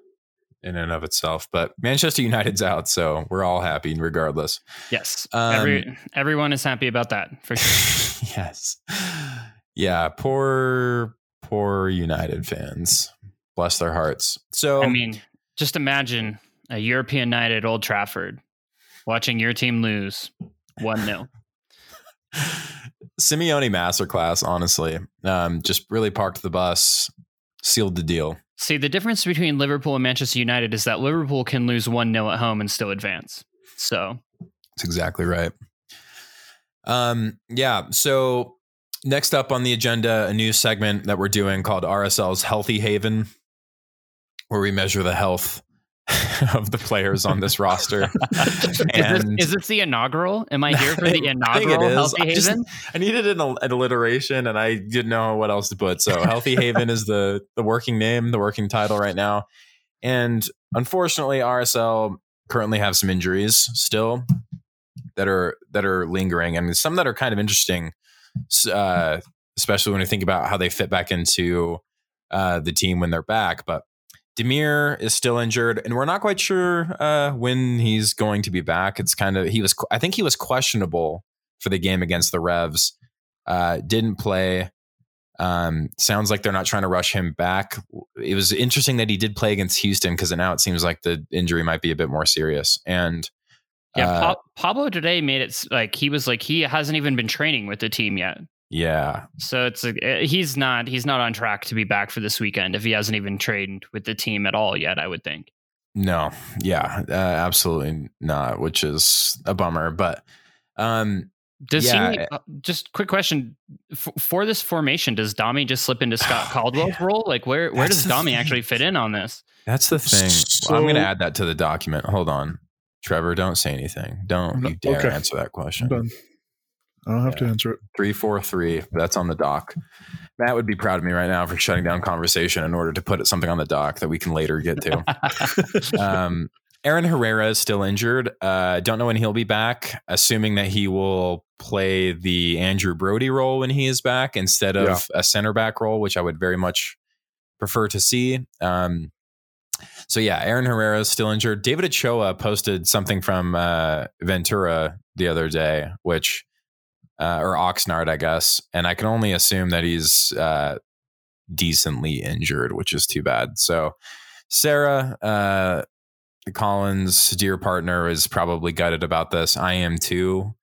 in and of itself. But Manchester United's out, so we're all happy regardless. Yes. Um, Every everyone is happy about that for sure. [laughs] yes. Yeah, poor poor United fans. Bless their hearts. So I mean, just imagine a European night at Old Trafford watching your team lose 1 0. Simeone masterclass, honestly. Um, just really parked the bus, sealed the deal. See, the difference between Liverpool and Manchester United is that Liverpool can lose 1 0 at home and still advance. So, That's exactly right. Um, yeah. So next up on the agenda, a new segment that we're doing called RSL's Healthy Haven, where we measure the health [laughs] of the players on this roster. [laughs] is, this, is this the inaugural? Am I here for the [laughs] inaugural. Healthy I just- Haven? I needed an, an alliteration, and I didn't know what else to put. So Healthy Haven is the the working name, the working title right now. And unfortunately, RSL currently have some injuries still that are that are lingering, and some that are kind of interesting, uh, especially when you think about how they fit back into uh, the team when they're back. But Damir is still injured, and we're not quite sure uh, when he's going to be back. It's kind of he was. I think he was questionable for the game against the Revs. Uh, didn't play. Um, sounds like they're not trying to rush him back. It was interesting that he did play against Houston because now it seems like the injury might be a bit more serious. And Yeah, uh, Pa- Pablo today made it like he was like he hasn't even been training with the team yet. Yeah, So it's like, eh, he's not he's not on track to be back for this weekend if he hasn't even trained with the team at all yet. I would think. no, yeah, uh, absolutely not, which is a bummer. But um, Does Yeah, he? eh Uh, just quick question F- for this formation? Does Dami just slip into Scott [sighs] Caldwell's role? Like where where That's does the Dami thing. actually fit in on this? that's the thing. I'm going to add that to the document. Hold on, Trevor. Don't say anything. Don't No, you dare okay. answer that I'm question. I don't have to answer it. Three four three. That's on the dock. Matt would be proud of me right now for shutting down conversation in order to put something on the dock that we can later get to. [laughs] um, Aaron Herrera is still injured. Uh, don't know when he'll be back. Assuming that he will play the Andrew Brody role when he is back instead of Yeah. a center back role, which I would very much prefer to see. Um, so yeah, Aaron Herrera is still injured. David Ochoa posted something from uh, Ventura the other day, which uh, or Oxnard, I guess, and I can only assume that he's uh, decently injured, which is too bad. So Sarah uh, Collins, dear partner, is probably gutted about this. I am too,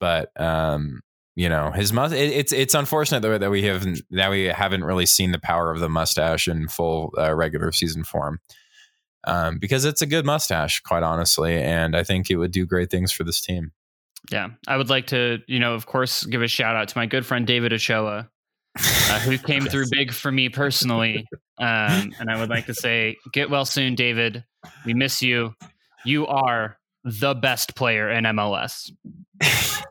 but um, you know his must. It, it's it's unfortunate though that we haven't that we haven't really seen the power of the mustache in full uh, regular season form. Um, because it's a good mustache, quite honestly, and I think it would do great things for this team. Yeah, I would like to, you know, of course, give a shout out to my good friend David Ochoa, uh, who [laughs] came through big for me personally. Um, and I would like to say, get well soon, David. We miss you. You are the best player in MLS. [laughs]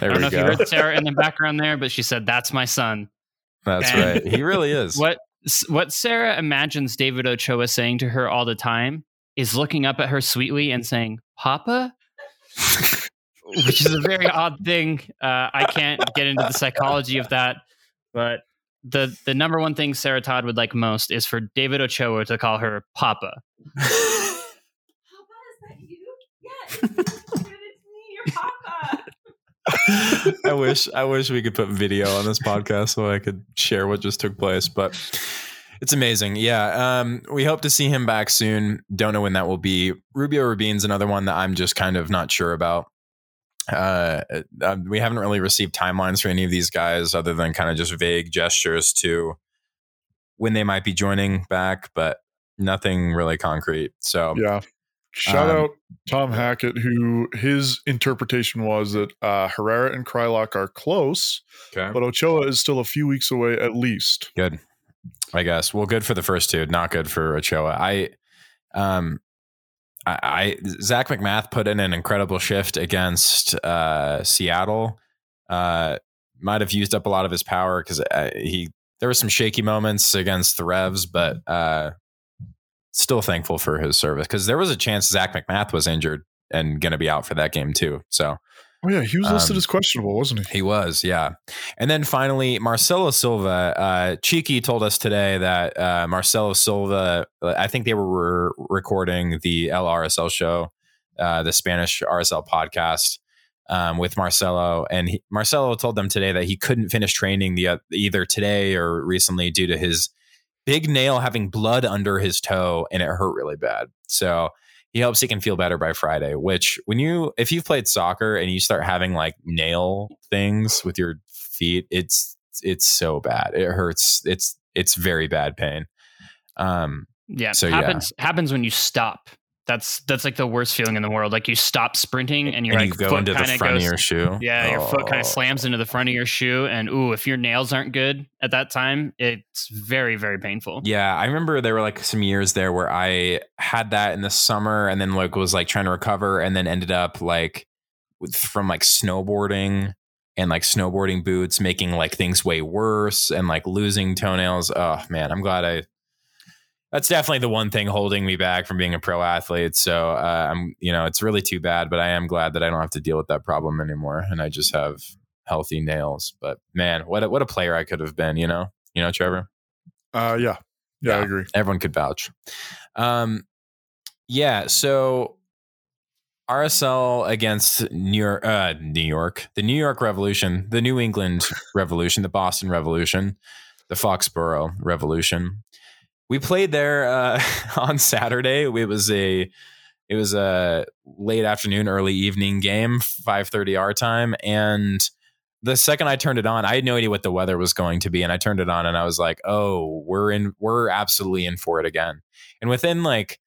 There I don't we know if you heard Sarah in the [laughs] background there, but she said, "That's my son." That's And- right. He really is. What what Sarah imagines David Ochoa saying to her all the time is looking up at her sweetly and saying, "Papa," which is a very odd thing. Uh, I can't get into the psychology of that, but the the number one thing Sarah Todd would like most is for David Ochoa to call her Papa. Papa, is that you? Yes. Dude, it's me, your Papa. I wish I wish we could put video on this podcast so I could share what just took place, but it's amazing. Yeah, um, we hope to see him back soon. Don't know when that will be. Rubio Rubin's another one that I'm just kind of not sure about. Uh, uh, we haven't really received timelines for any of these guys other than kind of just vague gestures to when they might be joining back, but nothing really concrete. So Yeah. Shout Um, out Tom Hackett, who his interpretation was that uh, Herrera and Kreilach are close, okay. but Ochoa is still a few weeks away at least. Good. I guess. Well, good for the first two, not good for Ochoa. I um I, I Zach McMath put in an incredible shift against uh Seattle. Uh might have used up a lot of his power because he there were some shaky moments against the Revs, but uh, still thankful for his service because there was a chance Zach McMath was injured and going to be out for that game too. So Oh yeah, he was listed Um, as questionable, wasn't he? he was, yeah. And then finally, Marcelo Silva. Uh, Cheeky told us today that uh, Marcelo Silva. I think they were recording the LRSL show, uh, the Spanish RSL podcast. Um, with Marcelo, and he, Marcelo told them today that he couldn't finish training the uh, either today or recently due to his big nail having blood under his toe, and it hurt really bad. So he hopes he can feel better by Friday. Which, when you, if you've played soccer and you start having like nail things with your feet, it's it's so bad. It hurts. It's it's very bad pain. Um, Yeah, So, yeah. happens happens when you stop. That's that's like the worst feeling in the world. Like you stop sprinting and your and like you go foot into the front goes, of your shoe. Yeah, your foot kind Oh. of slams into the front of your shoe, and ooh, if your nails aren't good at that time, it's very very painful. Yeah, I remember there were like some years there where I had that in the summer and then like was like trying to recover and then ended up like with, from like snowboarding and like snowboarding boots making like things way worse and like losing toenails. Oh man, I'm glad I that's definitely the one thing holding me back from being a pro athlete. So uh, I'm, you know, it's really too bad, but I am glad that I don't have to deal with that problem anymore, and I just have healthy nails. But man, what a, what a player I could have been, you know, you know, Trevor Uh, yeah, yeah, I agree. everyone could vouch. Um, yeah. So RSL against New York, uh, New York, the New York Revolution, the New England Revolution, the Boston Revolution, the Foxborough Revolution. We played there uh, [laughs] on Saturday. It was a it was a late afternoon, early evening game, five thirty our time, and the second I turned it on, I had no idea what the weather was going to be, and I turned it on, and I was like, "Oh, we're in, we're absolutely in for it again." And within like,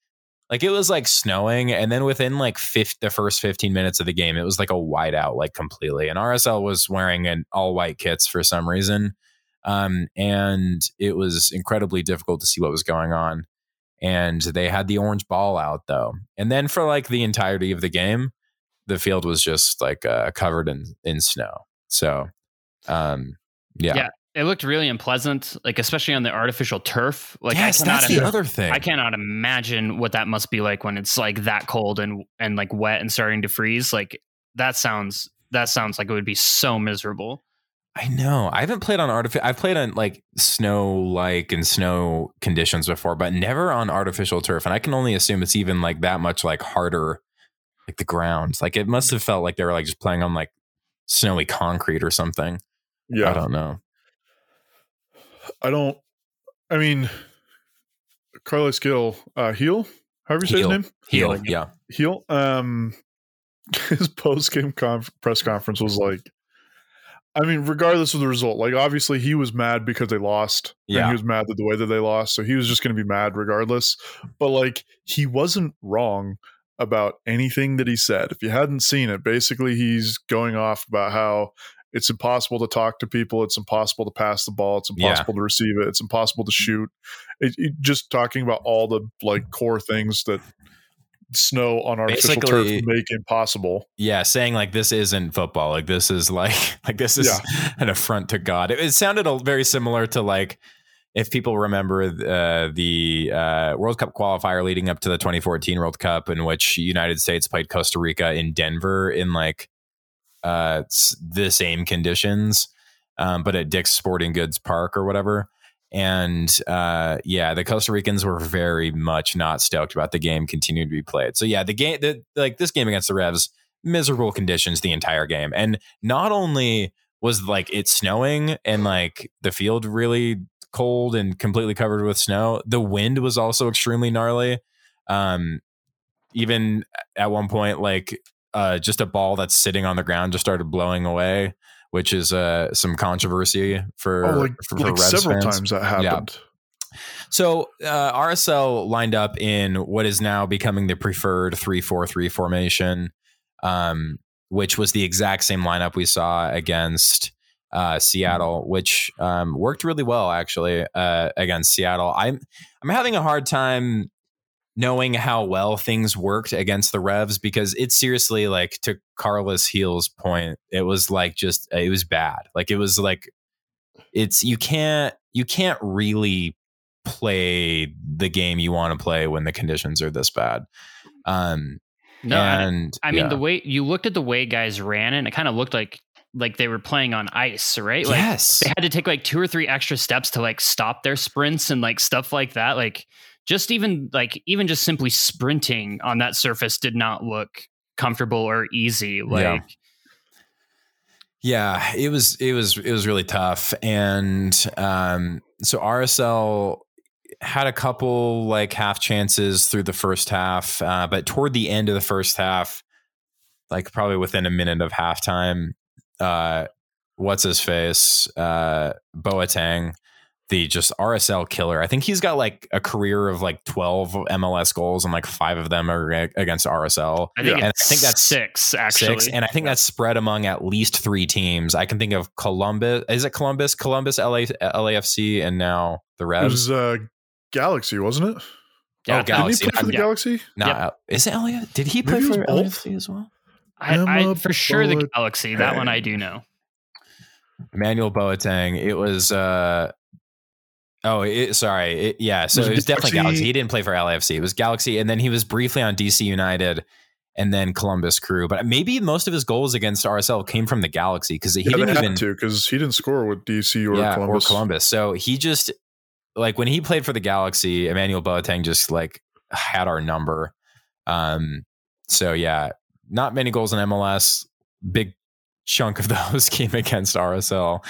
like it was like snowing, and then within like fif- the first fifteen minutes of the game, it was like a whiteout, like completely. And RSL was wearing an all white kits for some reason, um, and it was incredibly difficult to see what was going on. And they had the orange ball out though, and then for like the entirety of the game, the field was just like uh, covered in in snow. So, um, yeah. Yeah, It looked really unpleasant, like especially on the artificial turf. Like yes, I cannot that's the other thing. I cannot imagine what that must be like when it's like that cold and and like wet and starting to freeze. Like that sounds that sounds like it would be so miserable. I know. I haven't played on artificial. I've played on like snow like and snow conditions before, but never on artificial turf. And I can only assume it's even like that much like harder, like the ground. Like it must have felt like they were like just playing on like snowy concrete or something. Yeah, I don't know. I don't. I mean, Carlos Gil, uh, heel. However you say his name, Heel. Heel. Yeah. heel. Um, [laughs] his post game conf- press conference was like. I mean, regardless of the result, like obviously he was mad because they lost. And Yeah. he was mad that the way that they lost. So he was just going to be mad regardless. But like he wasn't wrong about anything that he said. If you hadn't seen it, basically he's going off about how it's impossible to talk to people. It's impossible to pass the ball. It's Yeah. impossible to receive it. It's impossible to shoot. It, it- just talking about all the like core things that snow on artificial turf Basically- make impossible. Yeah, saying like this isn't football. Like this is like [laughs] like this is an affront to God. It, it sounded a, very similar to like if people remember uh, the uh, World Cup qualifier leading up to the 2014 World Cup, in which United States played Costa Rica in Denver in like uh, the same conditions, um, but at Dick's Sporting Goods Park or whatever. And uh, yeah, the Costa Ricans were very much not stoked about the game continuing to be played. So yeah, the game, the, like this game against the Revs, miserable conditions the entire game, and not only was like it snowing and like the field really cold and completely covered with snow, the wind was also extremely gnarly. Um, even at one point, like uh, just a ball that's sitting on the ground just started blowing away, which is uh, some controversy for, Oh, like, for, like several fans. times that happened. So uh, RSL lined up in what is now becoming the preferred three-four-three formation, um, which was the exact same lineup we saw against uh, Seattle, which um, worked really well actually uh, against Seattle. I'm I'm having a hard time knowing how well things worked against the Revs because it's seriously like to Carlos Gil's point, it was like just it was bad. Like it was like it's you can't you can't really play the game you want to play when the conditions are this bad. Um, No, I- and I mean yeah. the way you looked at the way guys ran, and it kind of looked like like they were playing on ice, right? Like yes, they had to take like two or three extra steps to like stop their sprints and like stuff like that. Like just even like even just simply sprinting on that surface did not look comfortable or easy. Like Yeah. Yeah, it was it was it was really tough, and um, so RSL had a couple like half chances through the first half, uh, but toward the end of the first half, like probably within a minute of halftime, uh, what's his face, uh, Boateng, the just RSL killer. I think he's got like a career of like twelve MLS goals, and like five of them are against RSL. I think And I think that's six actually. six, and I think that's spread among at least three teams. I can think of Columbus. Is it Columbus? Columbus, LA, LAFC, and now the It was uh, Galaxy, wasn't it? Yeah, oh, I think- Didn't he play for the Yeah. Galaxy? Not, Yep. is it LA? Did he play Maybe for both. LAFC as well? I, I Emma for sure the Galaxy. That one I do know. Emmanuel Boateng. It was. uh Oh, it, sorry. It, yeah, so Was it it was definitely Galaxy? Galaxy. He didn't play for LAFC. It was Galaxy, and then he was briefly on DC United, and then Columbus Crew. But maybe most of his goals against RSL came from the Galaxy because he yeah, didn't even to because he didn't score with DC or yeah, Columbus. or Columbus. So he just like when he played for the Galaxy, Emmanuel Boateng just like had our number. Um, so yeah, not many goals in MLS. Big chunk of [laughs] those came against RSL,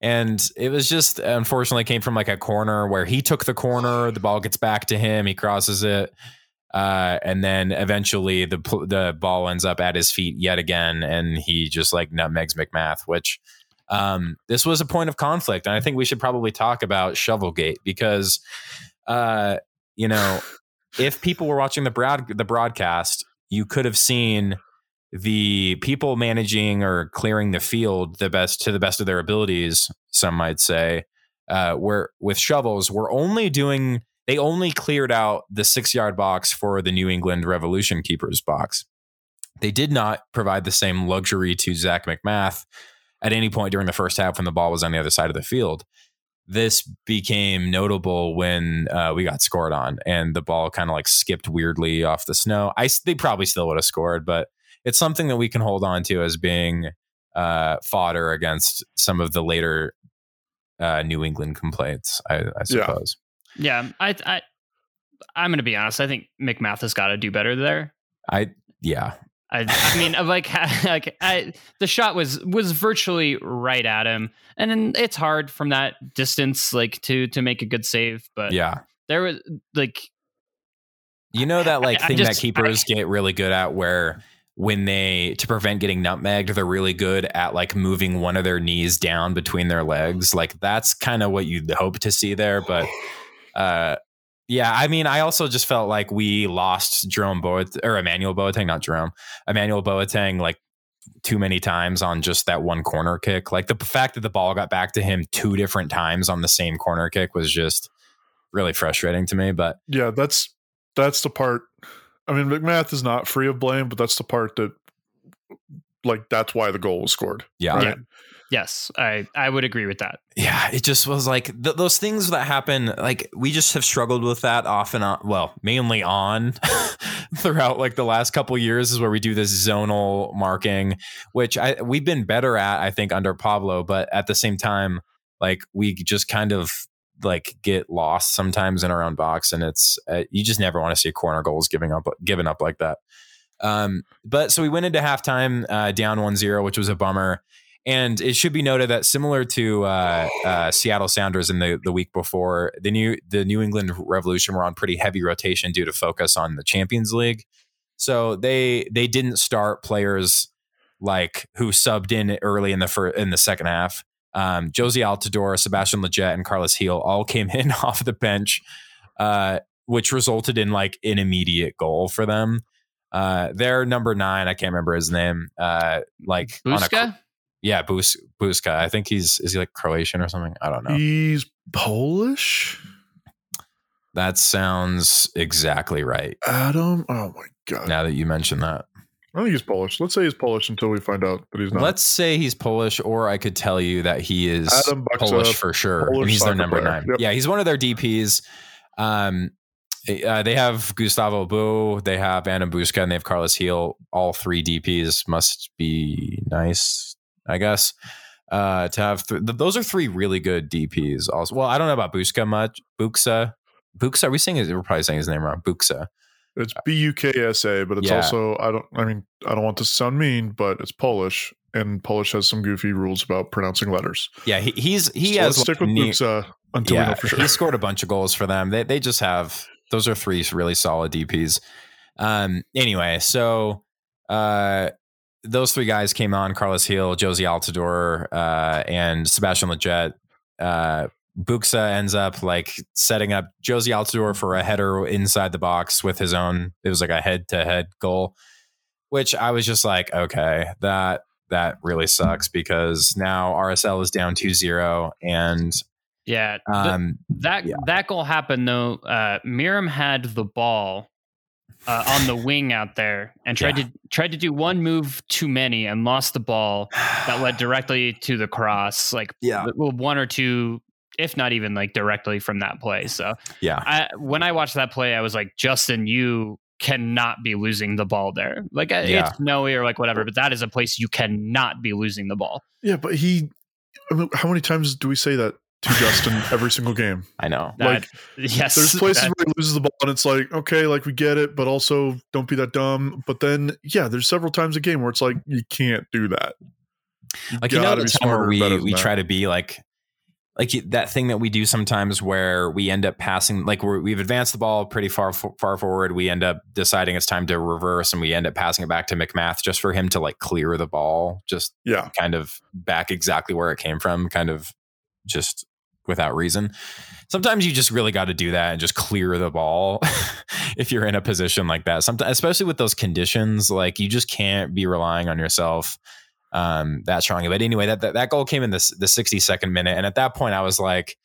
and it was just unfortunately came from like a corner where he took the corner, the ball gets back to him, he crosses it. Uh, and then eventually the the ball ends up at his feet yet again, and he just like nutmegs McMath, which um, this was a point of conflict, and I think we should probably talk about Shovelgate because, uh, you know, if people were watching the broad the broadcast, you could have seen the people managing or clearing the field the best to the best of their abilities. Some might say, uh, where with shovels, we're only doing they only cleared out the six yard box for the New England Revolution keepers box. They did not provide the same luxury to Zach McMath at any point during the first half when the ball was on the other side of the field. This became notable when uh, we got scored on and the ball kind of like skipped weirdly off the snow. I they probably still would have scored, but it's something that we can hold on to as being uh, fodder against some of the later uh, New England complaints. I, I suppose. Yeah, I, I I'm gonna be honest. I think McMath has got to do better there. I yeah I, I mean, of like, [laughs] like I, the shot was was virtually right at him, and then it's hard from that distance, like to to make a good save. But yeah. there was like, You know that like I- I thing just- that keepers get really good at where when they to prevent getting nutmegged, they're really good at like moving one of their knees down between their legs. Like that's kind of what you'd hope to see there. But uh yeah, I mean, I also just felt like we lost Jerome Boat or Emmanuel Boateng, not Jerome, Emmanuel Boateng, like too many times on just that one corner kick. Like the fact that the ball got back to him two different times on the same corner kick was just really frustrating to me. But Yeah, that's that's the part. I mean, McMath is not free of blame, but that's the part that, like, that's why the goal was scored. yeah, Right? Yeah. yes, I I would agree with that. yeah, it just was like th- those things that happen. Like we just have struggled with that off and on. Well, mainly on [laughs] throughout like the last couple years is where we do this zonal marking, which I we've been better at, I think, under Pablo. But at the same time, like we just kind of like get lost sometimes in our own box, and it's uh, you just never want to see corner goals giving up given up like that. Um, but so we went into halftime uh, down 1-0, which was a bummer. And it should be noted that similar to uh, uh, Seattle Sounders in the, the week before, the new the New England Revolution were on pretty heavy rotation due to focus on the Champions League. So they they didn't start players like who subbed in early in the fir- in the second half. Um, Jozy Altidore, Sebastian Lletget, and Carlos Gil all came [laughs] in off the bench, uh, which resulted in like an immediate goal for them. Uh, their number nine, I can't remember his name. Uh, like on a yeah, Bus Buska. I think he's is he like Croatian or something? I don't know. He's Polish. That sounds exactly right. Adam. Oh my god. Now that you mention that, I think he's Polish. Let's say he's Polish until we find out that he's not. Let's say he's Polish, or I could tell you that he is Adam Buksa, Polish for sure. Polish and he's their number player. nine. Yep. Yeah, he's one of their DPs. Um, uh, they have Gustavo Bou, they have Anna Buska, and they have Carlos Gil. All three DPs must be nice, I guess. Uh, to have th- th- those are three really good DPs. Also, well, I don't know about Buska much. Buksa, Buksa. Are we saying his? We're probably saying his name wrong. Buksa. It's B U K S A, but it's Yeah. also I don't. I mean, I don't want to sound mean, but it's Polish, and Polish has some goofy rules about pronouncing letters. Yeah, he, he's he So has let's stick with ne- Buksa until we know for sure. He scored a bunch of goals for them. They they just have those are three really solid DPs. Um anyway, so uh those three guys came on Carlos Gil, Jozy Altidore, uh, and Sebastian Lletget. Uh Buksa ends up like setting up Jozy Altidore for a header inside the box with his own. It was like a head to head goal, which I was just like, okay, that that really sucks because now RSL is down 2-0 and Yeah, th- um that yeah. that goal happened though. Uh, Meram had the ball uh, on the [sighs] wing out there and tried Yeah. to tried to do one move too many and lost the ball that led [sighs] directly to the cross. Like yeah one or two, if not even like directly from that play. So yeah I, when I watched that play, I was like, Justin, you cannot be losing the ball there. Like Yeah. it's no or like whatever, but that is a place you cannot be losing the ball. yeah, but he. I mean, how many times do we say that to Justin [laughs] every single game? I know That, Like, yes, There's [laughs] places that- where he loses the ball, and it's like, okay, like we get it, but also don't be that dumb. But then, yeah, there's several times a game where it's like you can't do that. like you know gotta the be time where we we that. try to be like like that thing that we do sometimes where we end up passing like we're, we've advanced the ball pretty far far forward we end up deciding it's time to reverse and we end up passing it back to McMath just for him to like clear the ball just Yeah, kind of back exactly where it came from kind of just without reason. Sometimes you just really got to do that and just clear the ball [laughs] if you're in a position like that. Sometimes especially with those conditions like you just can't be relying on yourself um that strongly but anyway that that, that goal came in the, the 62nd minute and at that point i was like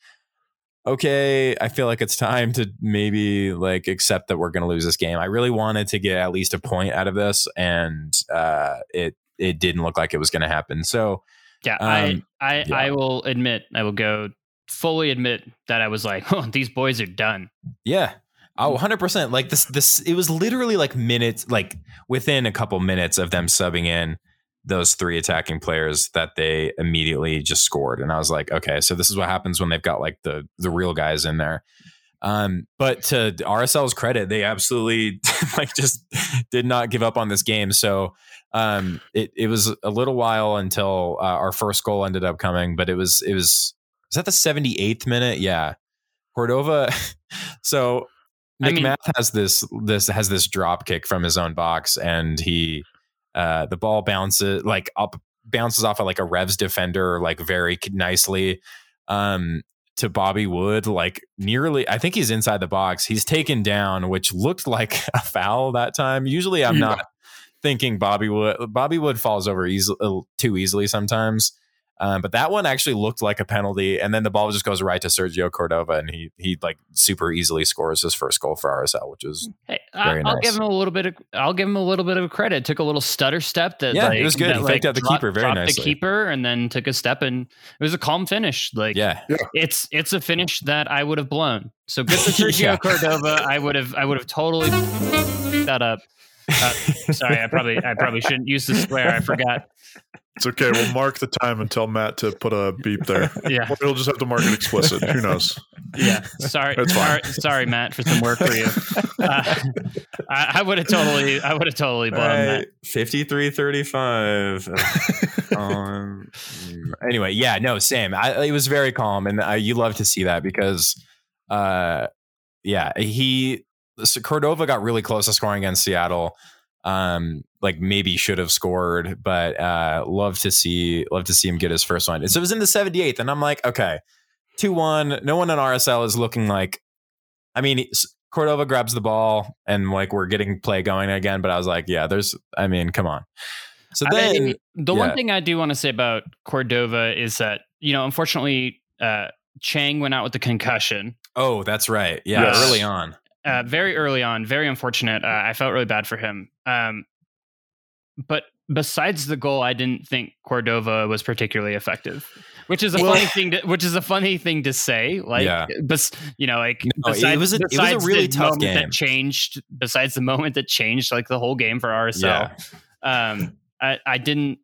okay i feel like it's time to maybe like accept that we're going to lose this game i really wanted to get at least a point out of this and uh it it didn't look like it was going to happen so Yeah, Um, I I, yeah. I will admit, I will go fully admit that I was like, [laughs] oh, these boys are done. Yeah. Oh, 100%. Like this this it was literally like minutes like within a couple minutes of them subbing in those three attacking players that they immediately just scored and I was like, okay, so this is what happens when they've got like the the real guys in there. Um but to RSL's credit, they absolutely [laughs] like just did not give up on this game. So um it it was a little while until uh, our first goal ended up coming, but it was it was was that the 78th minute? Yeah. Cordova [laughs] so I mean- McMath has this this has this drop kick from his own box, and he uh, the ball bounces like up bounces off of like a Revs defender like very nicely um, to Bobby Wood like nearly. I think he's inside the box. He's taken down, which looked like [laughs] a foul that time. Usually, I'm Yeah. not thinking Bobby Wood. Bobby Wood falls over easily too easily sometimes. Um, but that one actually looked like a penalty, and then the ball just goes right to Sergio Cordova, and he he like super easily scores his first goal for RSL, which is Hey, I, Very I'll nice. give him a little bit of I'll give him a little bit of credit. Took a little stutter step that Yeah, it was good. that, He like, faked out the dropped- keeper very nicely. The keeper and then took a step and it was a calm finish. Like yeah, it's it's a finish that I would have blown. So good for [laughs] Sergio Yeah. Cordova. I would have I would have totally that up. Uh, sorry, I probably I probably shouldn't use the swear. I forgot. it's okay. We'll mark the time and tell Matt to put a beep there. Yeah, Or he'll just have to mark it explicit. Who knows? yeah. Sorry, That's fine. sorry, sorry, Matt, for some work for you. Uh, I, I would have totally I would have totally blown that. 53 35 [laughs] um, anyway yeah no same I, it was very calm and I, you love to see that because uh yeah he so cordova got really close to scoring against seattle. Um like maybe should have scored but uh love to see love to see him get his first one. So it was in the 78th and i'm like okay 2-1 no one on rsl is looking like i mean cordova grabs the ball and like we're getting play going again but i was like yeah there's i mean come on. So I then mean, the yeah. one thing I do want to say about Cordova is that you know, unfortunately, uh, Chang went out with the concussion. Oh that's right. Yeah Yes. early on uh, very early on. Very unfortunate. Uh, I felt really bad for him. Um, but besides the goal, I didn't think Cordova was particularly effective. Which is a Well- funny thing. To, which is a funny thing to say. Like, Yeah. bes, you know, like No, it besides, was a- it was a besides really the tough moment game. that changed. Besides the moment that changed, like the whole game for RSL. Yeah. Um, I, I didn't.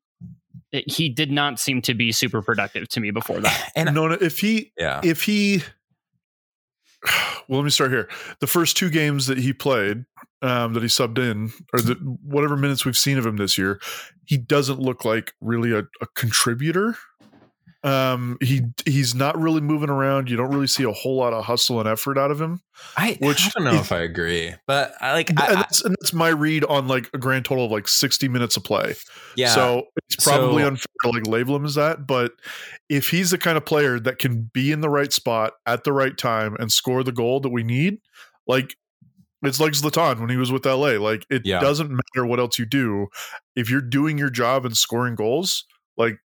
it- he did not seem to be super productive to me before that. And no, no, if he yeah. if he [sighs] well let me start here. The first two games that he played um, that he subbed in or the whatever minutes we've seen of him this year he doesn't look like really a, a contributor um he he's not really moving around you don't really see a whole lot of hustle and effort out of him I, which I don't know if- if I agree, but I like and, I, that's, and that's my read on like a grand total of like 60 minutes of play yeah. so it's probably So- unfair to like label him as that. But if he's the kind of player that can be in the right spot at the right time and score the goal that we need, like it's like Zlatan when he was with LA. Like it Yeah. doesn't matter what else you do. If you're doing your job and scoring goals, like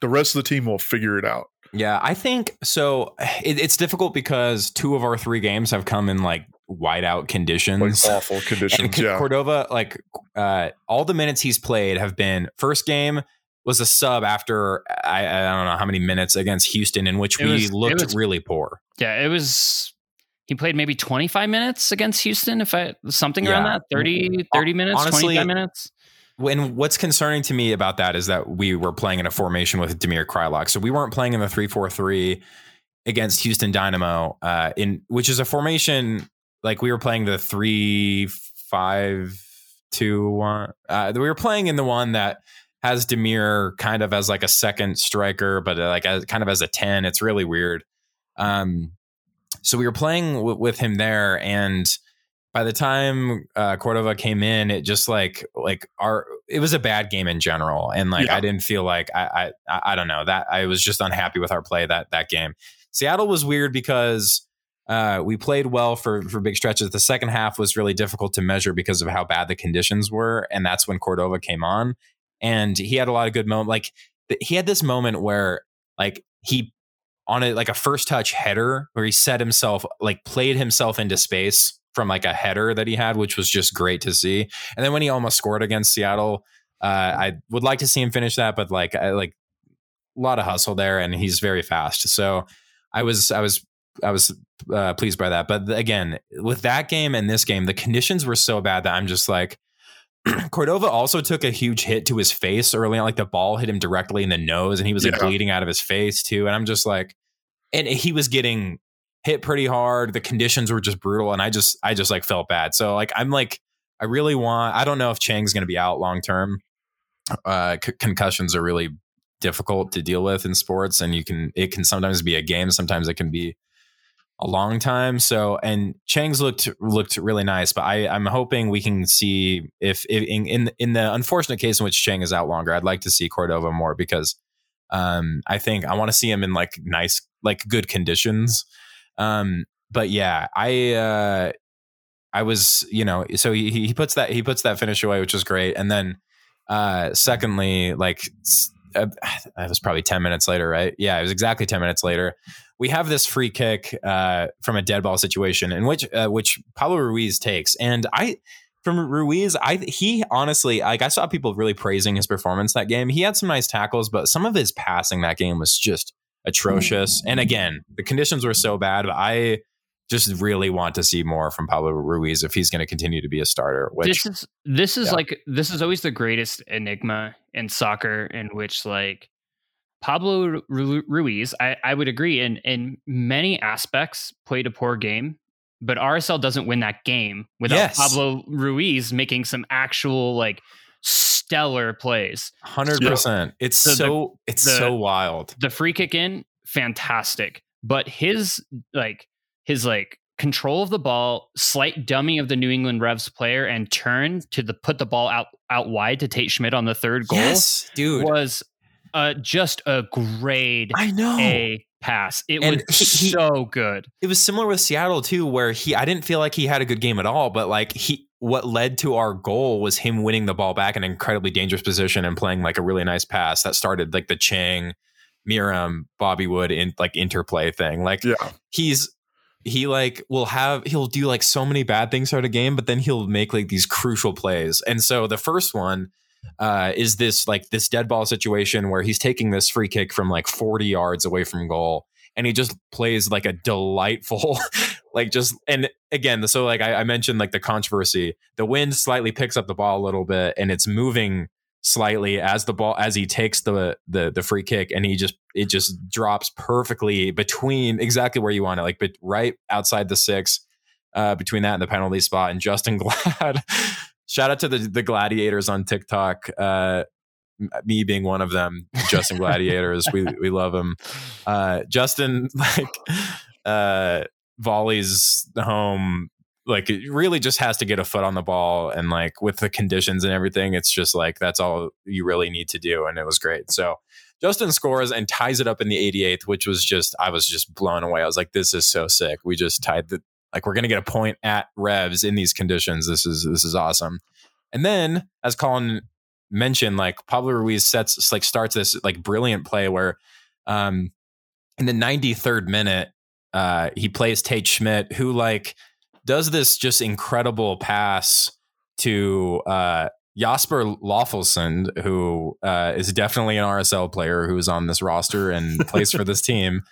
the rest of the team will figure it out. Yeah, I think so. It, it's difficult because two of our three games have come in like whiteout Like conditions. awful and conditions. C- yeah. Cordova, like uh, all the minutes he's played have been first game was a sub after I, I don't know how many minutes against Houston in which It we was- looked was- really poor. Yeah, it was. He played maybe 25 minutes against Houston, if I something around that 30, 30 minutes, Honestly, 25 minutes. When what's concerning to me about that is that we were playing in a formation with Damir Kreilach, so we weren't playing in the three four three against Houston Dynamo, uh, in which is a formation like we were playing the three five two one. Uh, we were playing in the one that has Damir kind of as like a second striker, but uh, like as, kind of as a ten. It's really weird. Um, so we were playing w- with him there, and by the time uh, Cordova came in, it just like like our it was a bad game in general, and like Yeah. I didn't feel like I, I I don't know that I was just unhappy with our play that that game. Seattle was weird because uh, we played well for for big stretches. The second half was really difficult to measure because of how bad the conditions were, and that's when Cordova came on, and he had a lot of good moments. Like th- he had this moment where like he on a like a first touch header where he set himself like played himself into space from like a header that he had, which was just great to see. And then when he almost scored against Seattle, uh, I would like to see him finish that, but like I like a lot of hustle there, and he's very fast. So I was I was I was uh, pleased by that. But again, with that game and this game, the conditions were so bad that I'm just like. [clears throat] Cordova also took a huge hit to his face early on. Like the ball hit him directly in the nose, and he was like Yeah. bleeding out of his face too. And I'm just like, and he was getting hit pretty hard. The conditions were just brutal, and I just, I just like felt bad. So like, I'm like, I really want. I don't know if Chang's going to be out long term. Uh, c- concussions are really difficult to deal with in sports, and you can, it can sometimes be a game, sometimes it can be a long time. So, and Chang's looked looked really nice, but I I'm hoping we can see if, if in, in in the unfortunate case in which Chang is out longer, I'd like to see Cordova more because um I think I want to see him in like nice like good conditions. Um, but yeah, I uh I was you know so he he puts that he puts that finish away, which is great, and then uh secondly like. Uh, [sighs] that was probably 10 minutes later, right? Yeah, it was exactly 10 minutes later we have this free kick uh, from a dead ball situation in which uh, which Pablo Ruiz takes, and I from Ruiz, I he honestly like I saw people really praising his performance that game. He had some nice tackles, but some of his passing that game was just Mm. atrocious. And again, the conditions were so bad. But I just really want to see more from Pablo Ruiz if he's going to continue to be a starter. Which this is this is yeah. like this is always the greatest enigma in soccer in which like Pablo Ru- Ru- Ruiz, I, I would agree in in many aspects played a poor game, but RSL doesn't win that game without Yes. Pablo Ruiz making some actual like stellar plays. hundred percent, it's So so, the- it's the- so wild. The free kick in, fantastic, but his like his like control of the ball, slight dummy of the New England Revs player, and turn to the put the ball out out wide to Tate Schmidt on the third goal Yes, dude. was uh, just a grade I know. A pass. It And was he- so good. it was similar with Seattle too, where he I didn't feel like he had a good game at all, but like he what led to our goal was him winning the ball back in an incredibly dangerous position and playing like a really nice pass that started like the Chang, Meram, Bobby Wood in like interplay thing. Like Yeah. he's he like will have he'll do like so many bad things throughout a game, but then he'll make like these crucial plays. And so the first one, uh, is this like this dead ball situation where he's taking this free kick from like 40 yards away from goal and he just plays like a delightful [laughs] like just and again so like I, I mentioned like the controversy the wind slightly picks up the ball a little bit and it's moving slightly as the ball as he takes the the the free kick and he just it just drops perfectly between exactly where you want it like but right outside the six uh between that and the penalty spot and Justen [laughs] Glad shout out to the the gladiators on TikTok uh me being one of them Justen [laughs] gladiators we we love him uh Justen [laughs] like uh volleys home like it really just has to get a foot on the ball and like with the conditions and everything it's just like that's all you really need to do and it was great. So justin scores and ties it up in the 88th which was just i was just blown away. I was like this is so sick. We just tied the like we're gonna get a point at revs in these conditions. This is this is awesome. And then as colin mentioned like pablo ruiz sets like starts this like brilliant play where um in the 93rd minute uh he plays tate schmidt who like does this just incredible pass to uh, Jasper Löffelsend, who uh, is definitely an RSL player who is on this roster and plays for this [laughs] team.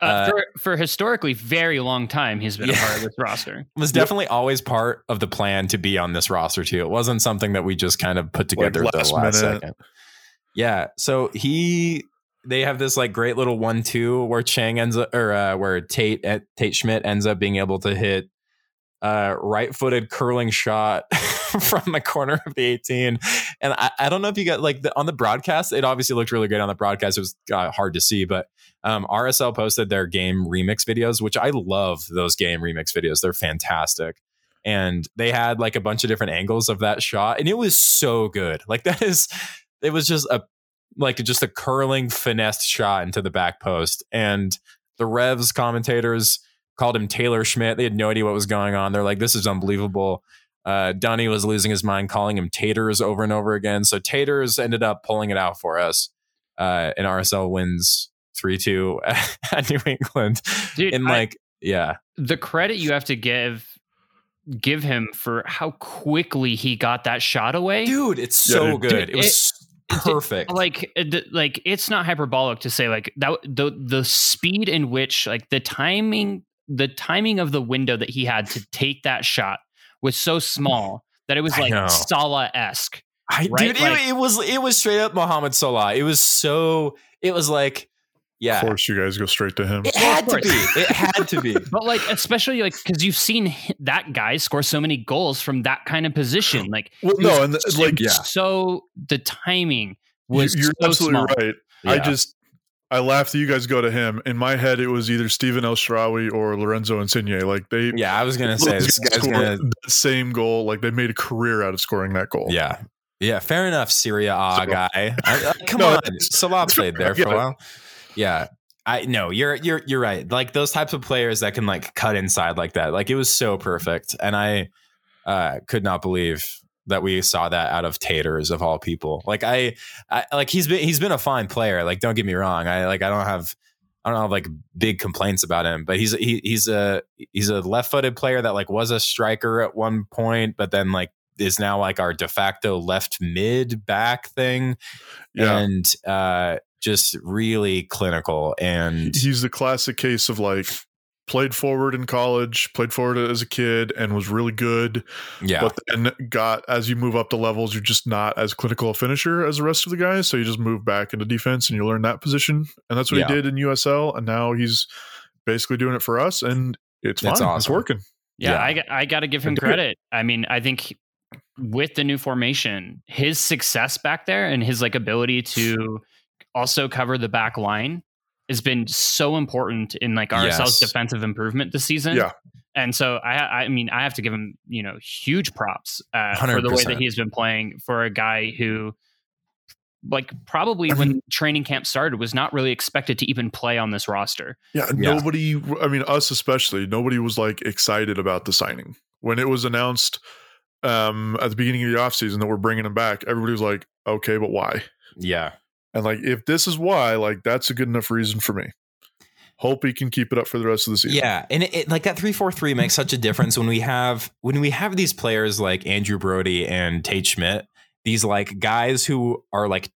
Uh, Uh, for, for historically very long time, he's been a Yeah. part of this roster. [laughs] Was definitely always part of the plan to be on this roster too. It wasn't something that we just kind of put together at the last last minute. second. Yeah, so he they have this like great little one-two where Chang ends up or uh, where Tate at Tate Schmidt ends up being able to hit uh, right-footed curling shot [laughs] from the corner of the 18 and I, I don't know if you got like the, on the broadcast it obviously looked really good on the broadcast. It was uh, hard to see but um, rsl posted their game remix videos which i love those game remix videos. They're fantastic. And they had like a bunch of different angles of that shot and it was so good. Like that is it was just a like just a curling finessed shot into the back post and the revs commentators called him taylor schmidt they had no idea what was going on they're like this is unbelievable uh, Dunny was losing his mind, calling him Taters over and over again. So Taters ended up pulling it out for us, uh, and RSL wins three two [laughs] at New England. Dude, and I- like, yeah, the credit you have to give give him for how quickly he got that shot away. dude, it's Yeah, so dude. good. Dude, it was perfect. like like it's not hyperbolic to say like that the the speed in which like the timing the timing of the window that he had to take that shot was so small that it was like. Salah esque. I, right? dude, Like- it, it was it was straight up Mohamed Salah. It was so. It was like, yeah, Of course, you guys go straight to him. it had to be. It had to be. [laughs] But like especially like because you've seen that guy score so many goals from that kind of position. Like Well, no, and uh, the- like yeah. so the timing you- was you're so absolutely small. right. I just I laughed that you guys go to him. In my head, it was either Stephan El Shaarawy or Lorenzo Insigne. Like they, Yeah, I was gonna say this guys guy's scored gonna. the same goal. Like they made a career out of scoring that goal. Yeah, yeah, fair enough. Serie A So- guy. I, [laughs] I, uh, uh, come No, on, it's- Salah played there for a while. Yeah. I no, you're you're you're right. Like those types of players that can like cut inside like that. Like it was so perfect, and I uh, could not believe that we saw that out of Taters of all people. Like I, I like he's been he's been a fine player. Like don't get me wrong. I like I don't have I don't have like big complaints about him, but he's he, he's a he's a left-footed player that like was a striker at one point, but then like is now like our de facto left mid back thing, Yeah. and uh, just really clinical and He's the classic case of like played forward in college, played forward as a kid, and was really good. yeah, But then got as you move up the levels, you're just not as clinical a finisher as the rest of the guys. So you just move back into defense and you learn that position. And that's what Yeah. he did in USL. And now he's basically doing it for us. And it's fine. It's It's, working. Yeah, Yeah. I got- I got to give him Do credit. I mean, I think with the new formation, his success back there and his like ability to also cover the back line has been so important in like RSL's Yes. defensive improvement this season. Yeah. And so I I mean I have to give him, you know, huge props uh, for the way that he's been playing for a guy who like probably I when training camp started was not really expected to even play on this roster. Yeah, Yeah. nobody. I mean, us especially. Nobody was like excited about the signing when it was announced um, at the beginning of the offseason that we're bringing him back. Everybody was like, "Okay, but why?" yeah, And like, if this is why, like, that's a good enough reason for me. Hope he can keep it up for the rest of the season. yeah. And it, it, like that three four three makes such a difference when we have when we have these players like Andrew Brody and Tate Schmidt. these like guys who are like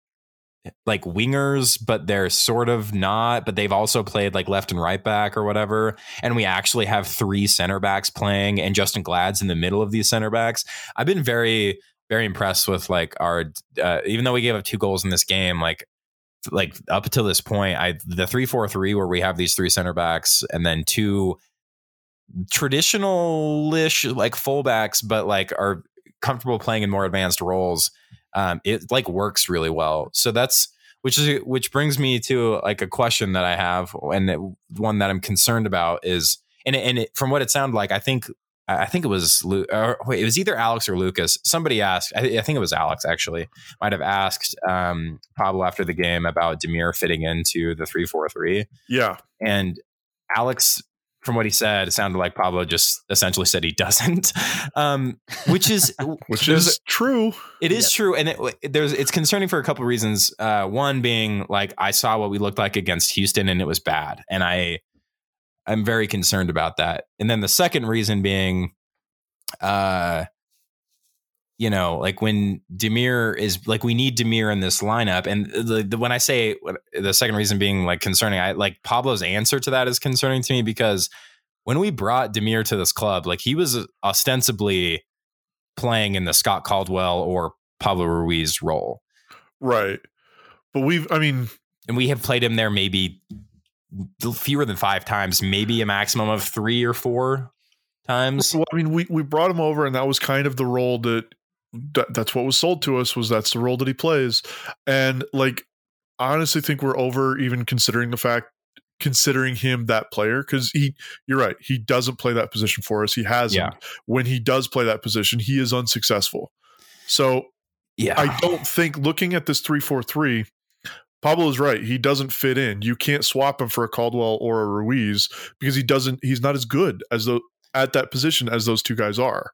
like wingers, but they're sort of not, but they've also played like left and right back or whatever. And we actually have three center backs playing and Justen Glad's in the middle of these center backs. I've been very, very impressed with like our, uh, even though we gave up two goals in this game, like, like up until this point, I the three four three where we have these three center backs and then two traditional-ish like fullbacks, but like are comfortable playing in more advanced roles um, it like works really well. So that's which is which brings me to like a question that I have, and it, one that I'm concerned about is, and it, and it, from what it sounded like, I think I think it was Lu- or, wait, it was either Alex or Lucas. Somebody asked, I, I think it was Alex actually, might have asked um, Pablo after the game about Damir fitting into the three four three. Yeah, and Alex from what he said, it sounded like Pablo just essentially said he doesn't, [laughs] um, which is [laughs] which is true. It is true, and it, there's it's concerning for a couple of reasons. Uh, one being like I saw what we looked like against Houston, and it was bad, and I I'm very concerned about that. And then the second reason being, uh, you know, like when Damir is like, we need Damir in this lineup. And the, the, when I say the second reason being like concerning, I like Pablo's answer to that is concerning to me because when we brought Damir to this club, like he was ostensibly playing in the Scott Caldwell or Pablo Ruiz role. Right. But we've, I mean, and we have played him there maybe fewer than five times, maybe a maximum of three or four times. Well, I mean, we, we brought him over, and that was kind of the role that that, that's what was sold to us was that's the role that he plays and like I honestly think we're over even considering the fact considering him that player because he you're right he doesn't play that position for us he hasn't Yeah. when he does play that position he is unsuccessful so Yeah. i don't think looking at this 343 pablo is right he doesn't fit in you can't swap him for a caldwell or a ruiz because he doesn't he's not as good as the at that position as those two guys are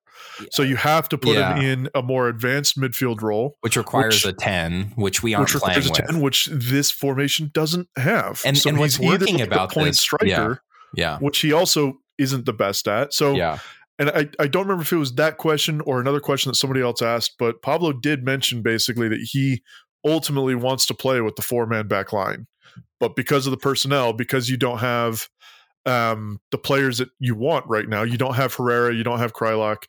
so you have to put Yeah. him in a more advanced midfield role which requires which- a 10, which we aren't which playing requires a with. 10, which this formation doesn't have. And- and what's working about point this- striker, yeah. Yeah. which he also isn't the best at. So, Yeah. and I, I don't remember if it was that question or another question that somebody else asked, but Pablo did mention basically that he ultimately wants to play with the four man back line. But because of the personnel, because you don't have um, the players that you want right now, you don't have Herrera, you don't have Kreilach.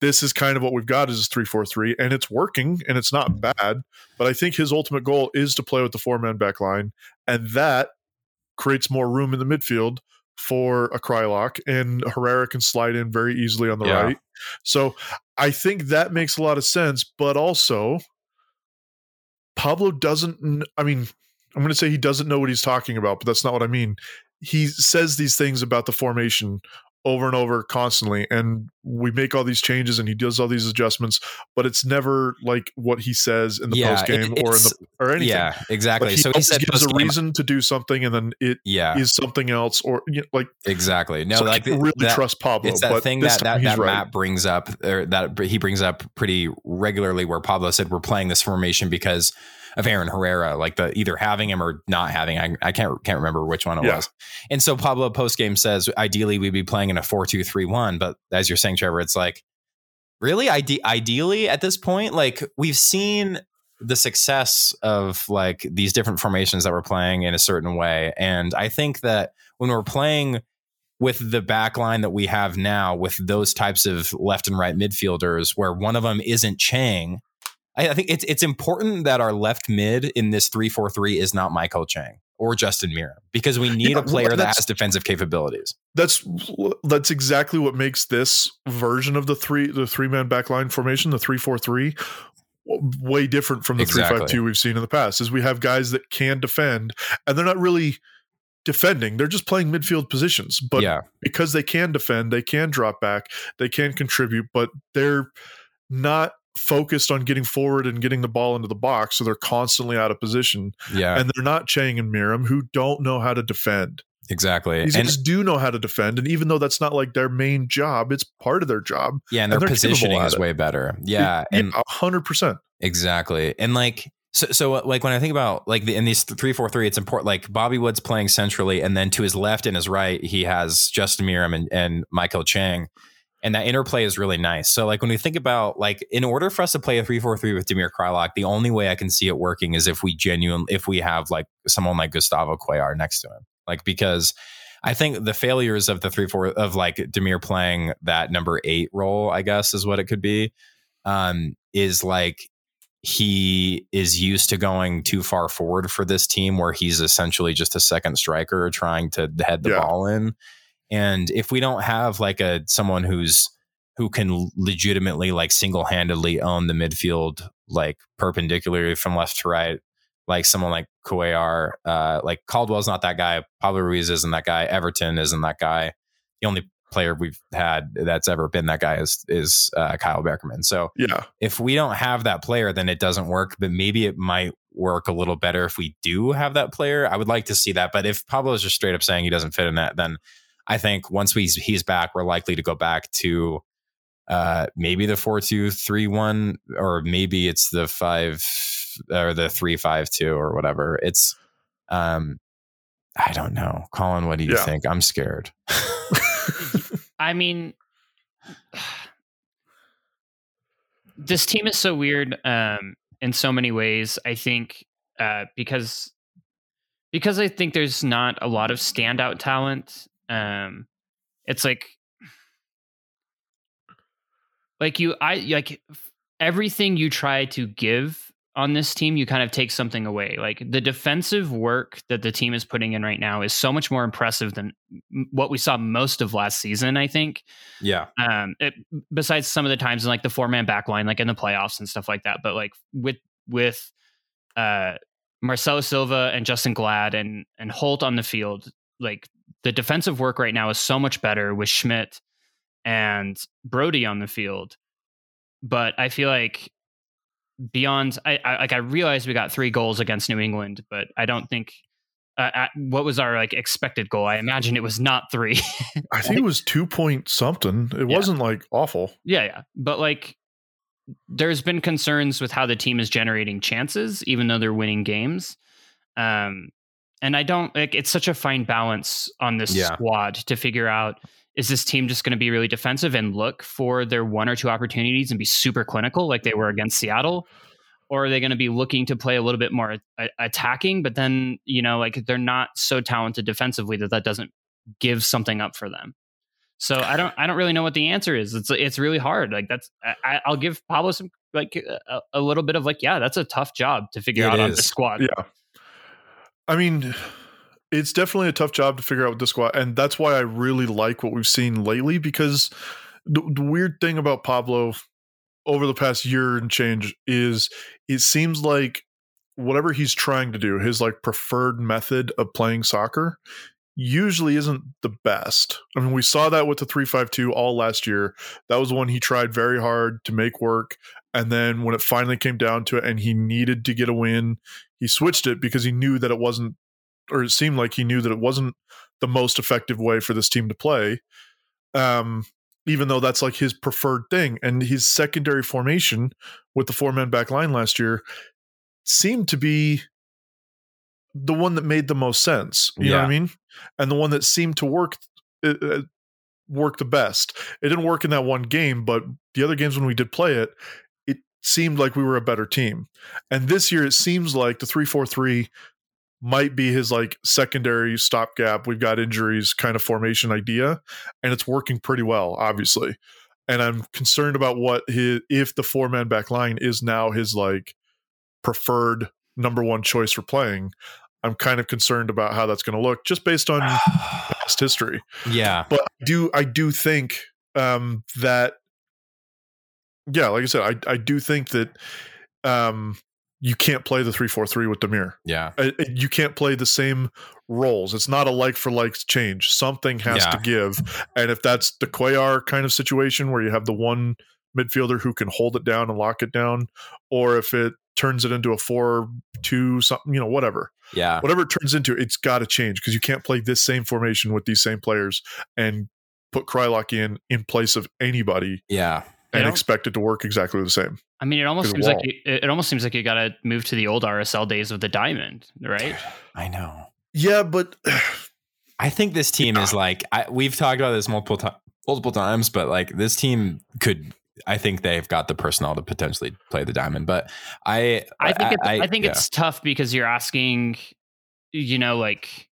This is kind of what we've got is three four three, and it's working and it's not bad. But I think his ultimate goal is to play with the four man back line, and that creates more room in the midfield for a Kreilach, and Herrera can slide in very easily on the Yeah. right. So I think that makes a lot of sense, but also Pablo doesn't. I mean, I'm going to say he doesn't know what he's talking about, but that's not what I mean. He says these things about the formation over and over constantly, and we make all these changes, and he does all these adjustments, but it's never like what he says in the Yeah, post game it- or in the or anything. Yeah, exactly. Like he so he said gives a reason to do something, and then it Yeah, is something else, or you know, like exactly. No, so I like can't really that, trust Pablo. it's that but thing that that, that right. Matt brings up, or that he brings up pretty regularly, where Pablo said we're playing this formation because of Aaron Herrera, like the either having him or not having. I, I can't can't remember which one it Yeah. was. And so Pablo post game says ideally we'd be playing in a four two three one, but as you're saying, Trevor, it's like really ide- ideally at this point, like we've seen the success of like these different formations that we're playing in a certain way, and I think that when we're playing with the back line that we have now with those types of left and right midfielders where one of them isn't Chang. I, I think it's it's important that our left mid in this 3-4-3 is not Maikel Chang or Justin Meram because we need Yeah, a player that has defensive capabilities. that's that's exactly what makes this version of the three the three man backline formation, the three four three, way different from the three Exactly. five two we've seen in the past. Is we have guys that can defend, and they're not really defending; they're just playing midfield positions. But yeah. because they can defend, they can drop back, they can contribute, but they're not focused on getting forward and getting the ball into the box, so they're constantly out of position. Yeah. And they're not Chang and Meram who don't know how to defend. exactly. These And guys do know how to defend, and even though that's not like their main job, it's part of their job. yeah, and and their positioning is it. way better. Yeah. And a hundred percent. Exactly. And like so so uh, like when I think about like the in these three four three, it's important like Bobby Wood's playing centrally and then to his left and his right, he has Justin Meram and, and Maikel Chang. And that interplay is really nice. So like when we think about like in order for us to play a 3-4-3 with Damir Kreilach, the only way I can see it working is if we genuinely if we have like someone like Gustavo Cuellar next to him. Like because I think the failures of the 3-4 of like Damir playing that number 8 role, I guess is what it could be, um is like he is used to going too far forward for this team where he's essentially just a second striker trying to head the Yeah. ball in. And if we don't have like a someone who's who can legitimately like single-handedly own the midfield like perpendicularly from left to right, like someone like Cuellar, uh, like Caldwell's not that guy, Pablo Ruiz isn't that guy, Everton isn't that guy. The only player we've had that's ever been that guy is is uh, Kyle Beckerman. So Yeah. if we don't have that player, then it doesn't work. But maybe it might work a little better if we do have that player. I would like to see that. But if Pablo is just straight up saying he doesn't fit in that, then I think once we he's back, we're likely to go back to uh, maybe the four two three one, or maybe it's the five or the three five two or whatever. It's um, I don't know, Colin. What do you Yeah. think? I'm scared. [laughs] I mean, this team is so weird um, in so many ways. I think uh, because because I think there's not a lot of standout talent. Um, it's like like you, I like everything you try to give on this team, you kind of take something away. Like the defensive work that the team is putting in right now is so much more impressive than what we saw most of last season. I think yeah, um it, besides some of the times in like the four man back line like in the playoffs and stuff like that but like with with uh marcelo silva and justen glad and and holt on the field like the defensive work right now is so much better with schmidt and brody on the field but i feel like beyond i, I like i realized we got three goals against new england but i don't think uh, uh, what was our like expected goal i imagine it was not three [laughs] I think it was two point something. It Yeah. wasn't like awful. Yeah, yeah. But like there's been concerns with how the team is generating chances even though they're winning games. Um and I don't like it's such a fine balance on this Yeah. squad to figure out is this team just going to be really defensive and look for their one or two opportunities and be super clinical like they were against Seattle? Or are they going to be looking to play a little bit more a- attacking, but then, you know, like they're not so talented defensively that that doesn't give something up for them. So I don't I don't really know what the answer is. It's it's really hard. Like that's I, I'll give Pablo some like a, a little bit of like yeah that's a tough job to figure It out on the squad. Yeah. I mean, it's definitely a tough job to figure out with the squad. And that's why I really like what we've seen lately because the, the weird thing about Pablo over the past year and change is it seems like whatever he's trying to do, his like preferred method of playing soccer usually isn't the best. I mean, we saw that with the 352 all last year. That was one he tried very hard to make work. And then when it finally came down to it and he needed to get a win, he switched it because he knew that it wasn't, or it seemed like he knew that it wasn't the most effective way for this team to play. Um, even though that's like his preferred thing. And his secondary formation with the four man back line last year seemed to be the one that made the most sense. You know what I mean? And the one that seemed to work uh, uh, work the best. It didn't work in that one game, but the other games when we did play it seemed like we were a better team. And this year, it seems like the three four three might be his like secondary stopgap. We've got injuries kind of formation idea, and it's working pretty well, obviously. And I'm concerned about what his if the four man back line is now his like preferred number one choice for playing. I'm kind of concerned about how that's going to look just based on [sighs] past history. yeah, But I do I do think um, that yeah, like I said, I I do think that um, you can't play the three four three with Damir. yeah, Uh, You can't play the same roles. It's not a like for like change. Something has to give. And if that's the Cuellar kind of situation where you have the one midfielder who can hold it down and lock it down, or if it turns it into a four two something, you know, whatever yeah. whatever it turns into, it's got to change because you can't play this same formation with these same players and put Kreilach in in place of anybody Yeah. They and don't- expect it to work exactly the same. I mean, it almost seems like you, it it almost seems like you got to move to the old RSL days of the diamond, right? [sighs] I know. Yeah, but [sighs] I think this team is like I, we've talked about this multiple times. multiple times, but like this team could. I think they've got the personnel to potentially play the diamond, but I I think it's, I, think yeah. it's tough because you're asking, you know, like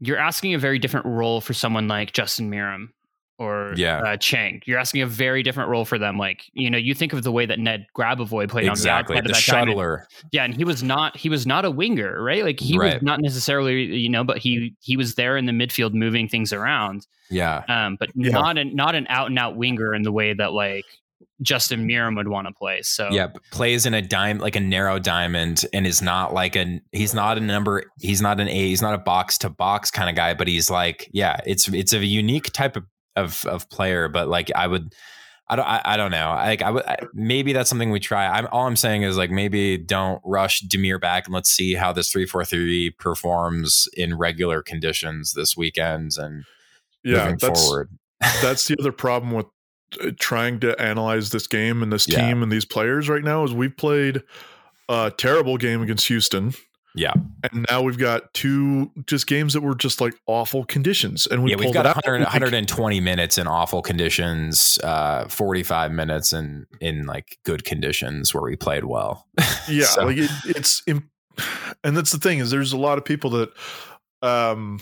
you're asking a very different role for someone like Justin Meram or Yeah. uh, Chang. You're asking a very different role for them. Like you know, you think of the way that Ned Grabavoy played exactly on the the of that diamond. shuttler. Yeah, and he was not he was not a winger, right? Like he Right. was not necessarily you know, but he he was there in the midfield moving things around. Yeah, Um, but Yeah. not an not an out and out winger in the way that like Justin Meram would want to play. So yeah. Plays in a dime like a narrow diamond, and is not like a he's not a number. He's not an A. He's not a box to box kind of guy, but he's like yeah. It's it's a unique type of of, of player, but like I would. I don't. I, I don't know. Like I would. I, maybe that's something we try. I'm all I'm saying is like maybe don't rush Damir back and let's see how this three four three performs in regular conditions this weekend and Yeah, that's forward. that's the other problem with uh, trying to analyze this game and this Yeah. team and these players right now is we've played a terrible game against Houston. Yeah. And now we've got two just games that were just like awful conditions. And we yeah, we've got out. 100, We 120 minutes in awful conditions, uh, 45 minutes in in like good conditions where we played well. [laughs] Yeah, So- like it, it's im- and that's the thing is there's a lot of people that um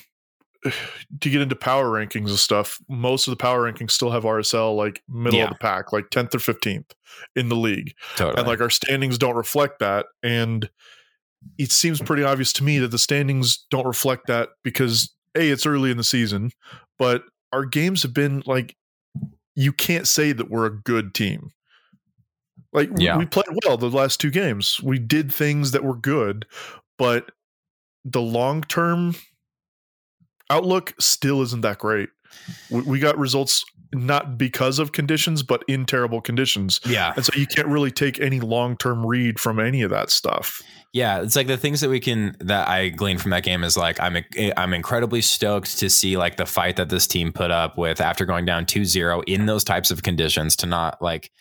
[sighs] to get into power rankings and stuff, most of the power rankings still have RSL like middle Yeah. of the pack, like 10th or 15th in the league. Totally. and like our standings don't reflect that and it seems pretty obvious to me that the standings don't reflect that because a it's early in the season but our games have been like you can't say that we're a good team like we- Yeah. we played well the last two games we did things that were good but the long term outlook still isn't that great we, we got results not because of conditions but in terrible conditions yeah. and so you can't really take any long term read from any of that stuff. Yeah, it's like the things that we can that I glean from that game is like I'm I'm incredibly stoked to see like the fight that this team put up with after going down 2-0 in those types of conditions to not like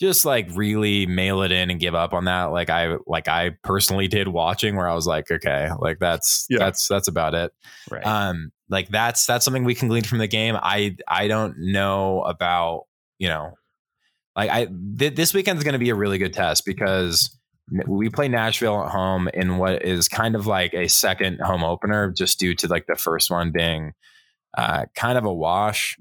just like really mail it in and give up on that like I like I personally did watching where I was like okay, like that's Yeah. that's that's about it. right. um like that's that's something we can glean from the game i i don't know about you know like i th- this weekend is going to be a really good test because we play nashville at home in what is kind of like a second home opener just due to like the first one being uh kind of a wash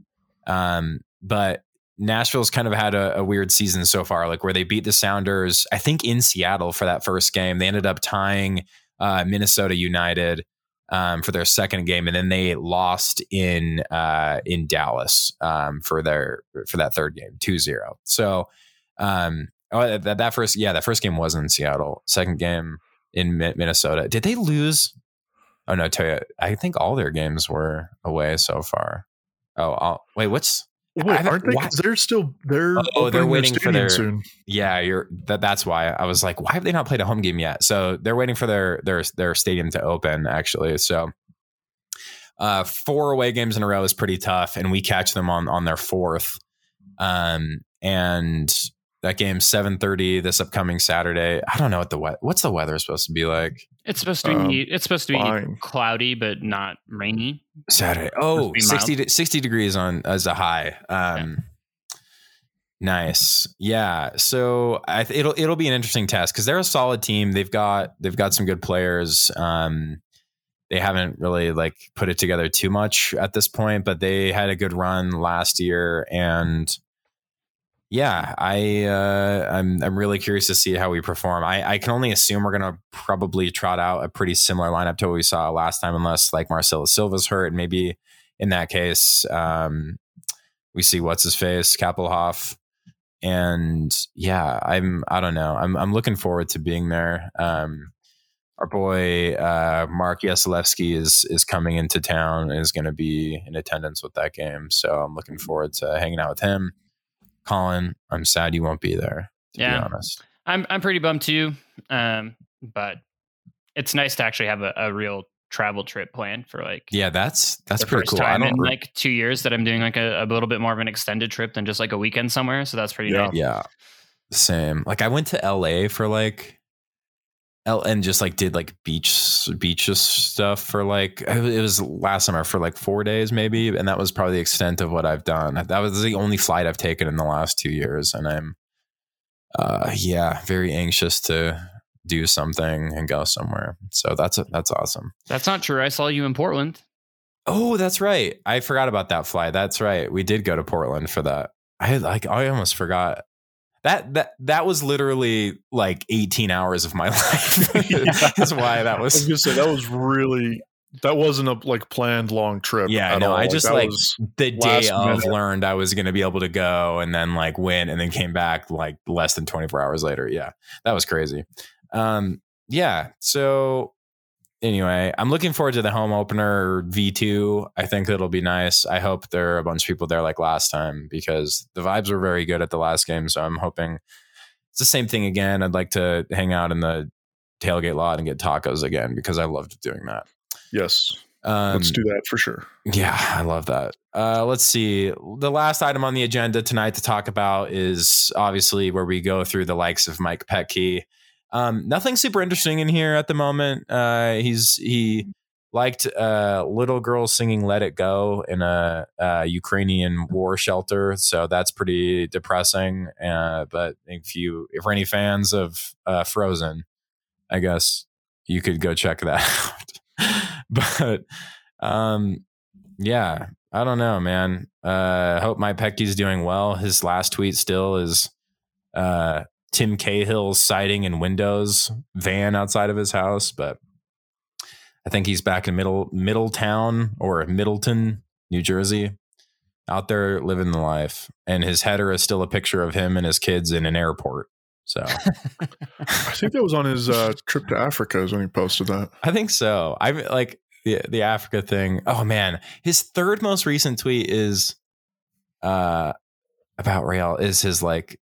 um but Nashville's kind of had a, a weird season so far, like where they beat the Sounders, I think in Seattle for that first game. They ended up tying uh, Minnesota United um, for their second game, and then they lost in uh, in Dallas um, for their for that third game, 2-0. So um, oh, that, that first yeah, that first game was in Seattle. Second game in Minnesota. Did they lose? Oh no, tell you, I think all their games were away so far. Oh, I'll, wait, what's Wait, aren't they? Why? They're still they're Oh, they're opening waiting for their- soon. yeah, you're that. That's why I was like, why have they not played a home game yet? So they're waiting for their their their stadium to open. Actually, so uh, four away games in a row is pretty tough, and we catch them on on their fourth. Um, and that game seven thirty this upcoming Saturday. I don't know what the we- what's the weather supposed to be like it's supposed to be um, it's supposed to be fine. cloudy but not rainy. Saturday. Oh, 60, de- 60 degrees on as a high. Um, Nice, yeah. So I th- it'll it'll be an interesting test because they're a solid team. They've got they've got some good players. Um, they haven't really like put it together too much at this point, but they had a good run last year, and yeah, I uh, I'm I'm really curious to see how we perform. I, I can only assume we're gonna probably trot out a pretty similar lineup to what we saw last time, unless like Marcelo Silva's hurt, and maybe in that case, um, we see what's his face, Kappelhof. And yeah, I'm I don't know. I'm I'm looking forward to being there. Um, our boy uh, Mark Yasilevsky is is coming into town and is going to be in attendance with that game. So I'm looking forward to hanging out with him. Colin, I'm sad you won't be there. To Yeah. be honest. I'm I'm pretty bummed too. Um, but it's nice to actually have a, a real travel trip planned for like Yeah, that's that's pretty cool. I time don't in re- like two years that I'm doing like a, a little bit more of an extended trip than just like a weekend somewhere. So that's pretty Yeah. nice. Yeah. Same. Like I went to LA for like and just like did like beach beaches stuff for like it was last summer for like four days maybe, and that was probably the extent of what I've done. That was the only flight I've taken in the last two years, and I'm, uh, yeah, very anxious to do something and go somewhere. So that's that's awesome. That's not true. I saw you in Portland. Oh, that's right. I forgot about that flight. That's right. We did go to Portland for that. I like I almost forgot. That that that was literally like 18 hours of my [laughs] life. That's why that was. I was say that was really that wasn't a like planned long trip. Yeah, I at know. all. I just, like, the day of minute. learned I was going to be able to go and then like win and then came back like less than 24 hours later. Yeah. That was crazy. Um yeah, so anyway, I'm looking forward to the home opener V2. I think it'll be nice. I hope there are a bunch of people there like last time because the vibes were very good at the last game, so I'm hoping it's the same thing again. I'd like to hang out in the tailgate lot and get tacos again because I loved doing that. yes. Um, Let's do that for sure. yeah, I love that. Uh, let's see. The last item on the agenda tonight to talk about is obviously where we go through the likes of Mike Petke. Um, nothing super interesting in here at the moment. Uh, he's he liked uh, little girls singing "Let It Go" in a, uh Ukrainian war shelter, so that's pretty depressing. Uh, but if you, if any fans of uh, Frozen, I guess you could go check that [laughs] out. but um, yeah, I don't know, man. Uh, I hope Mike Petke's doing well. His last tweet still is uh, Tim Cahill's siding and Windows van outside of his house, but I think he's back in middle Middletown or Middleton, New Jersey, out there living the life. And his header is still a picture of him and his kids in an airport. So [laughs] I think that was on his uh, trip to Africa is when he posted that. I think so. I like the the Africa thing. Oh man, his third most recent tweet is uh about Real is his like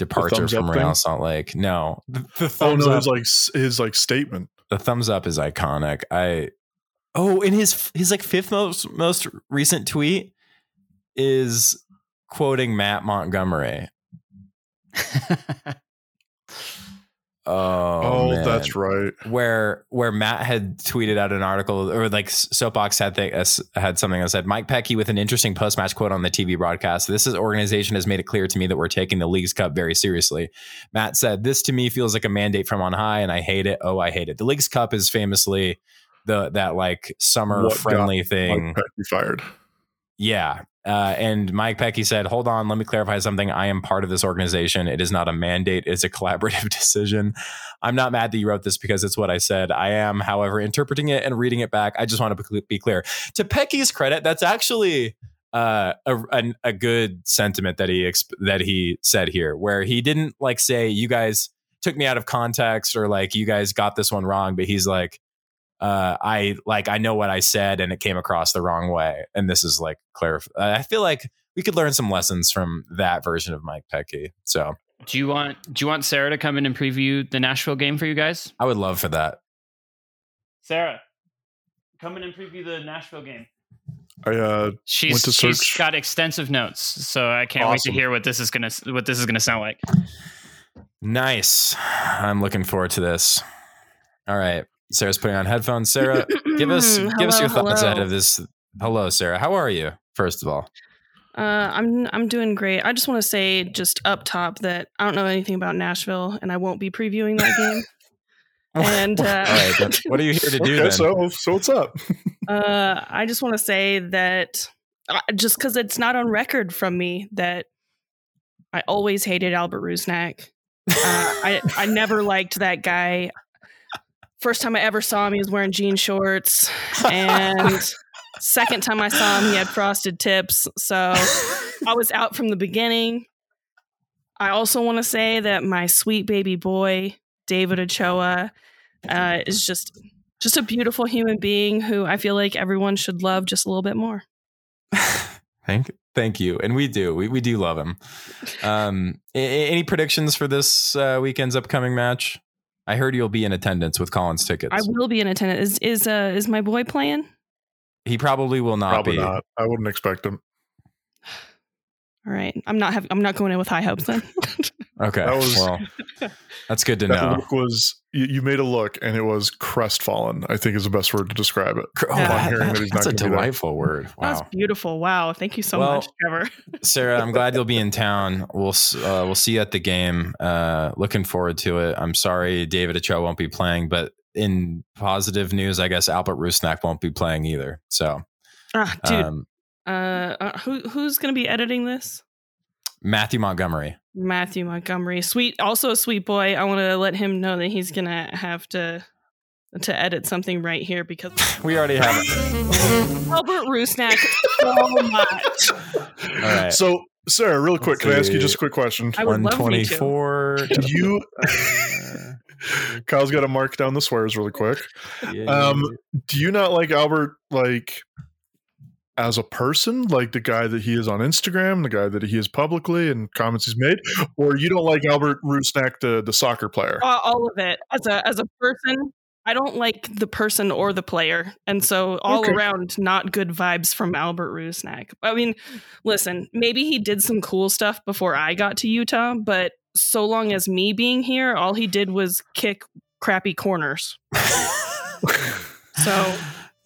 departure from up Real? Salt Lake. No, the, the Oh thumbs no, up. his like his like statement. the thumbs up is iconic. I oh, in his his like fifth most most recent tweet is quoting Matt Montgomery. [laughs] Oh, Oh, that's right. where where Matt had tweeted out an article or like Soapbox had uh, had something that said Mike Petke with an interesting post match quote on the TV broadcast. This is, organization has made it clear to me that we're taking the Leagues Cup very seriously. Matt said, "This to me feels like a mandate from on high, and I hate it. Oh, I hate it." The Leagues Cup is famously the that like summer What friendly thing. Mike Petke fired. Yeah. Uh, and Mike Petke said, Hold on, let me clarify something. I am part of this organization. It is not a mandate, it's a collaborative [laughs] decision. I'm not mad that you wrote this because it's what I said. I am, however, interpreting it and reading it back. I just want to be clear. To Petke's credit, that's actually uh, a, a, a good sentiment that he exp- that he said here, where he didn't like say, You guys took me out of context or like you guys got this one wrong, but he's like, uh, I like I know what I said and it came across the wrong way, and this is like clarif- I feel like we could learn some lessons from that version of Mike Petke. So do you want do you want Sarah to come in and preview the Nashville game for you guys? I would love for that. Sarah, come in and preview the Nashville game. I uh She's Went to she's search- got extensive notes, so I can't wait to hear what this is gonna what this is gonna sound like. Nice. I'm looking forward to this. All right, Sarah's putting on headphones. Sarah, give us [laughs] give us Hello, your thoughts hello. ahead of this. Hello, Sarah. How are you? First of all, Uh, I'm I'm doing great. I just want to say just up top that I don't know anything about Nashville, and I won't be previewing that game. [laughs] And, uh, all right, what are you here to do okay, then? so so what's up? [laughs] Uh, I just want to say that uh, just because it's not on record from me that I always hated Albert Rusnak. Uh, I I never liked that guy. First time I ever saw him, he was wearing jean shorts, and [laughs] second time I saw him, he had frosted tips. So I was out from the beginning. I also want to say that my sweet baby boy, David Ochoa, uh, is just just a beautiful human being who I feel like everyone should love just a little bit more. [laughs] Thank, thank you, and we do. We we do love him. Um, any predictions for this uh, weekend's upcoming match? I heard you'll be in attendance with Collins tickets. I will be in attendance. Is is uh is my boy playing? he probably will not Probably be. not. I wouldn't expect him. All right. I'm not having. I'm not going in with high hopes then. [laughs] Okay. That was- well, that's good to That know. look was you, you made a look, and it was crestfallen. I think is the best word to describe it. Oh, Yeah. that- hearing that he's that's not a gonna be there. delightful word. [laughs] That's beautiful. Wow. Thank you so Well, much, Trevor. [laughs] Sarah, I'm glad you'll be in town. We'll uh, we'll see you at the game. Uh, looking forward to it. I'm sorry David Ochoa won't be playing, but in positive news, I guess Albert Rusnak won't be playing either. So, Ah, dude. um, uh, uh, who who's going to be editing this? Matthew Montgomery. Matthew Montgomery, sweet, also a sweet boy. I want to let him know that he's gonna have to to edit something right here because [laughs] We already have it. [laughs] Albert Rusnak so much. All right. So, Sarah, real quick, Let's can I ask you just a quick question? I would love me to. 124. Do [laughs] you? Kyle's got to mark down the swears really quick. Um, do you not like Albert like as a person, like the guy that he is on Instagram, the guy that he is publicly and comments he's made, or you don't like Albert Rusnak, the the soccer player? Uh, all of it as a as a person. I don't like the person or the player, and so all Okay. around, not good vibes from Albert Rusnak. I mean, listen, maybe he did some cool stuff before I got to Utah, but so long as me being here, all he did was kick crappy corners. [laughs] So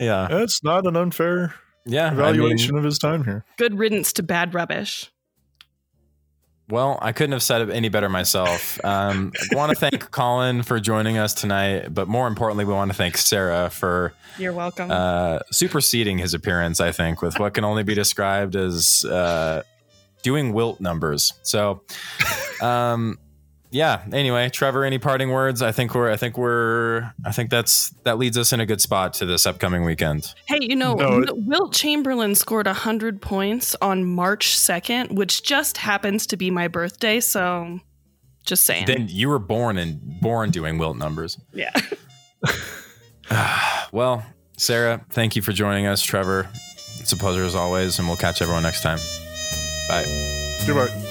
yeah, That's not an unfair yeah. I mean, evaluation of his time here. good riddance to bad rubbish. well, I couldn't have said it any better myself. Um, I want to [laughs] thank Colin for joining us tonight, but more importantly, we want to thank Sarah for You're welcome. uh, superseding his appearance. I think with what can only be described as uh, doing wilt numbers. So, um, yeah. Anyway, Trevor, any parting words? I think we're. I think we're. I think that's that leads us in a good spot to this upcoming weekend. Hey, you know, No, Wilt Chamberlain scored 100 points on March 2nd, which just happens to be my birthday. So just saying. Then you were born and born doing wilt numbers. yeah. [laughs] well, Sarah, thank you for joining us. Trevor, it's a pleasure as always, and we'll catch everyone next time. Bye. Goodbye.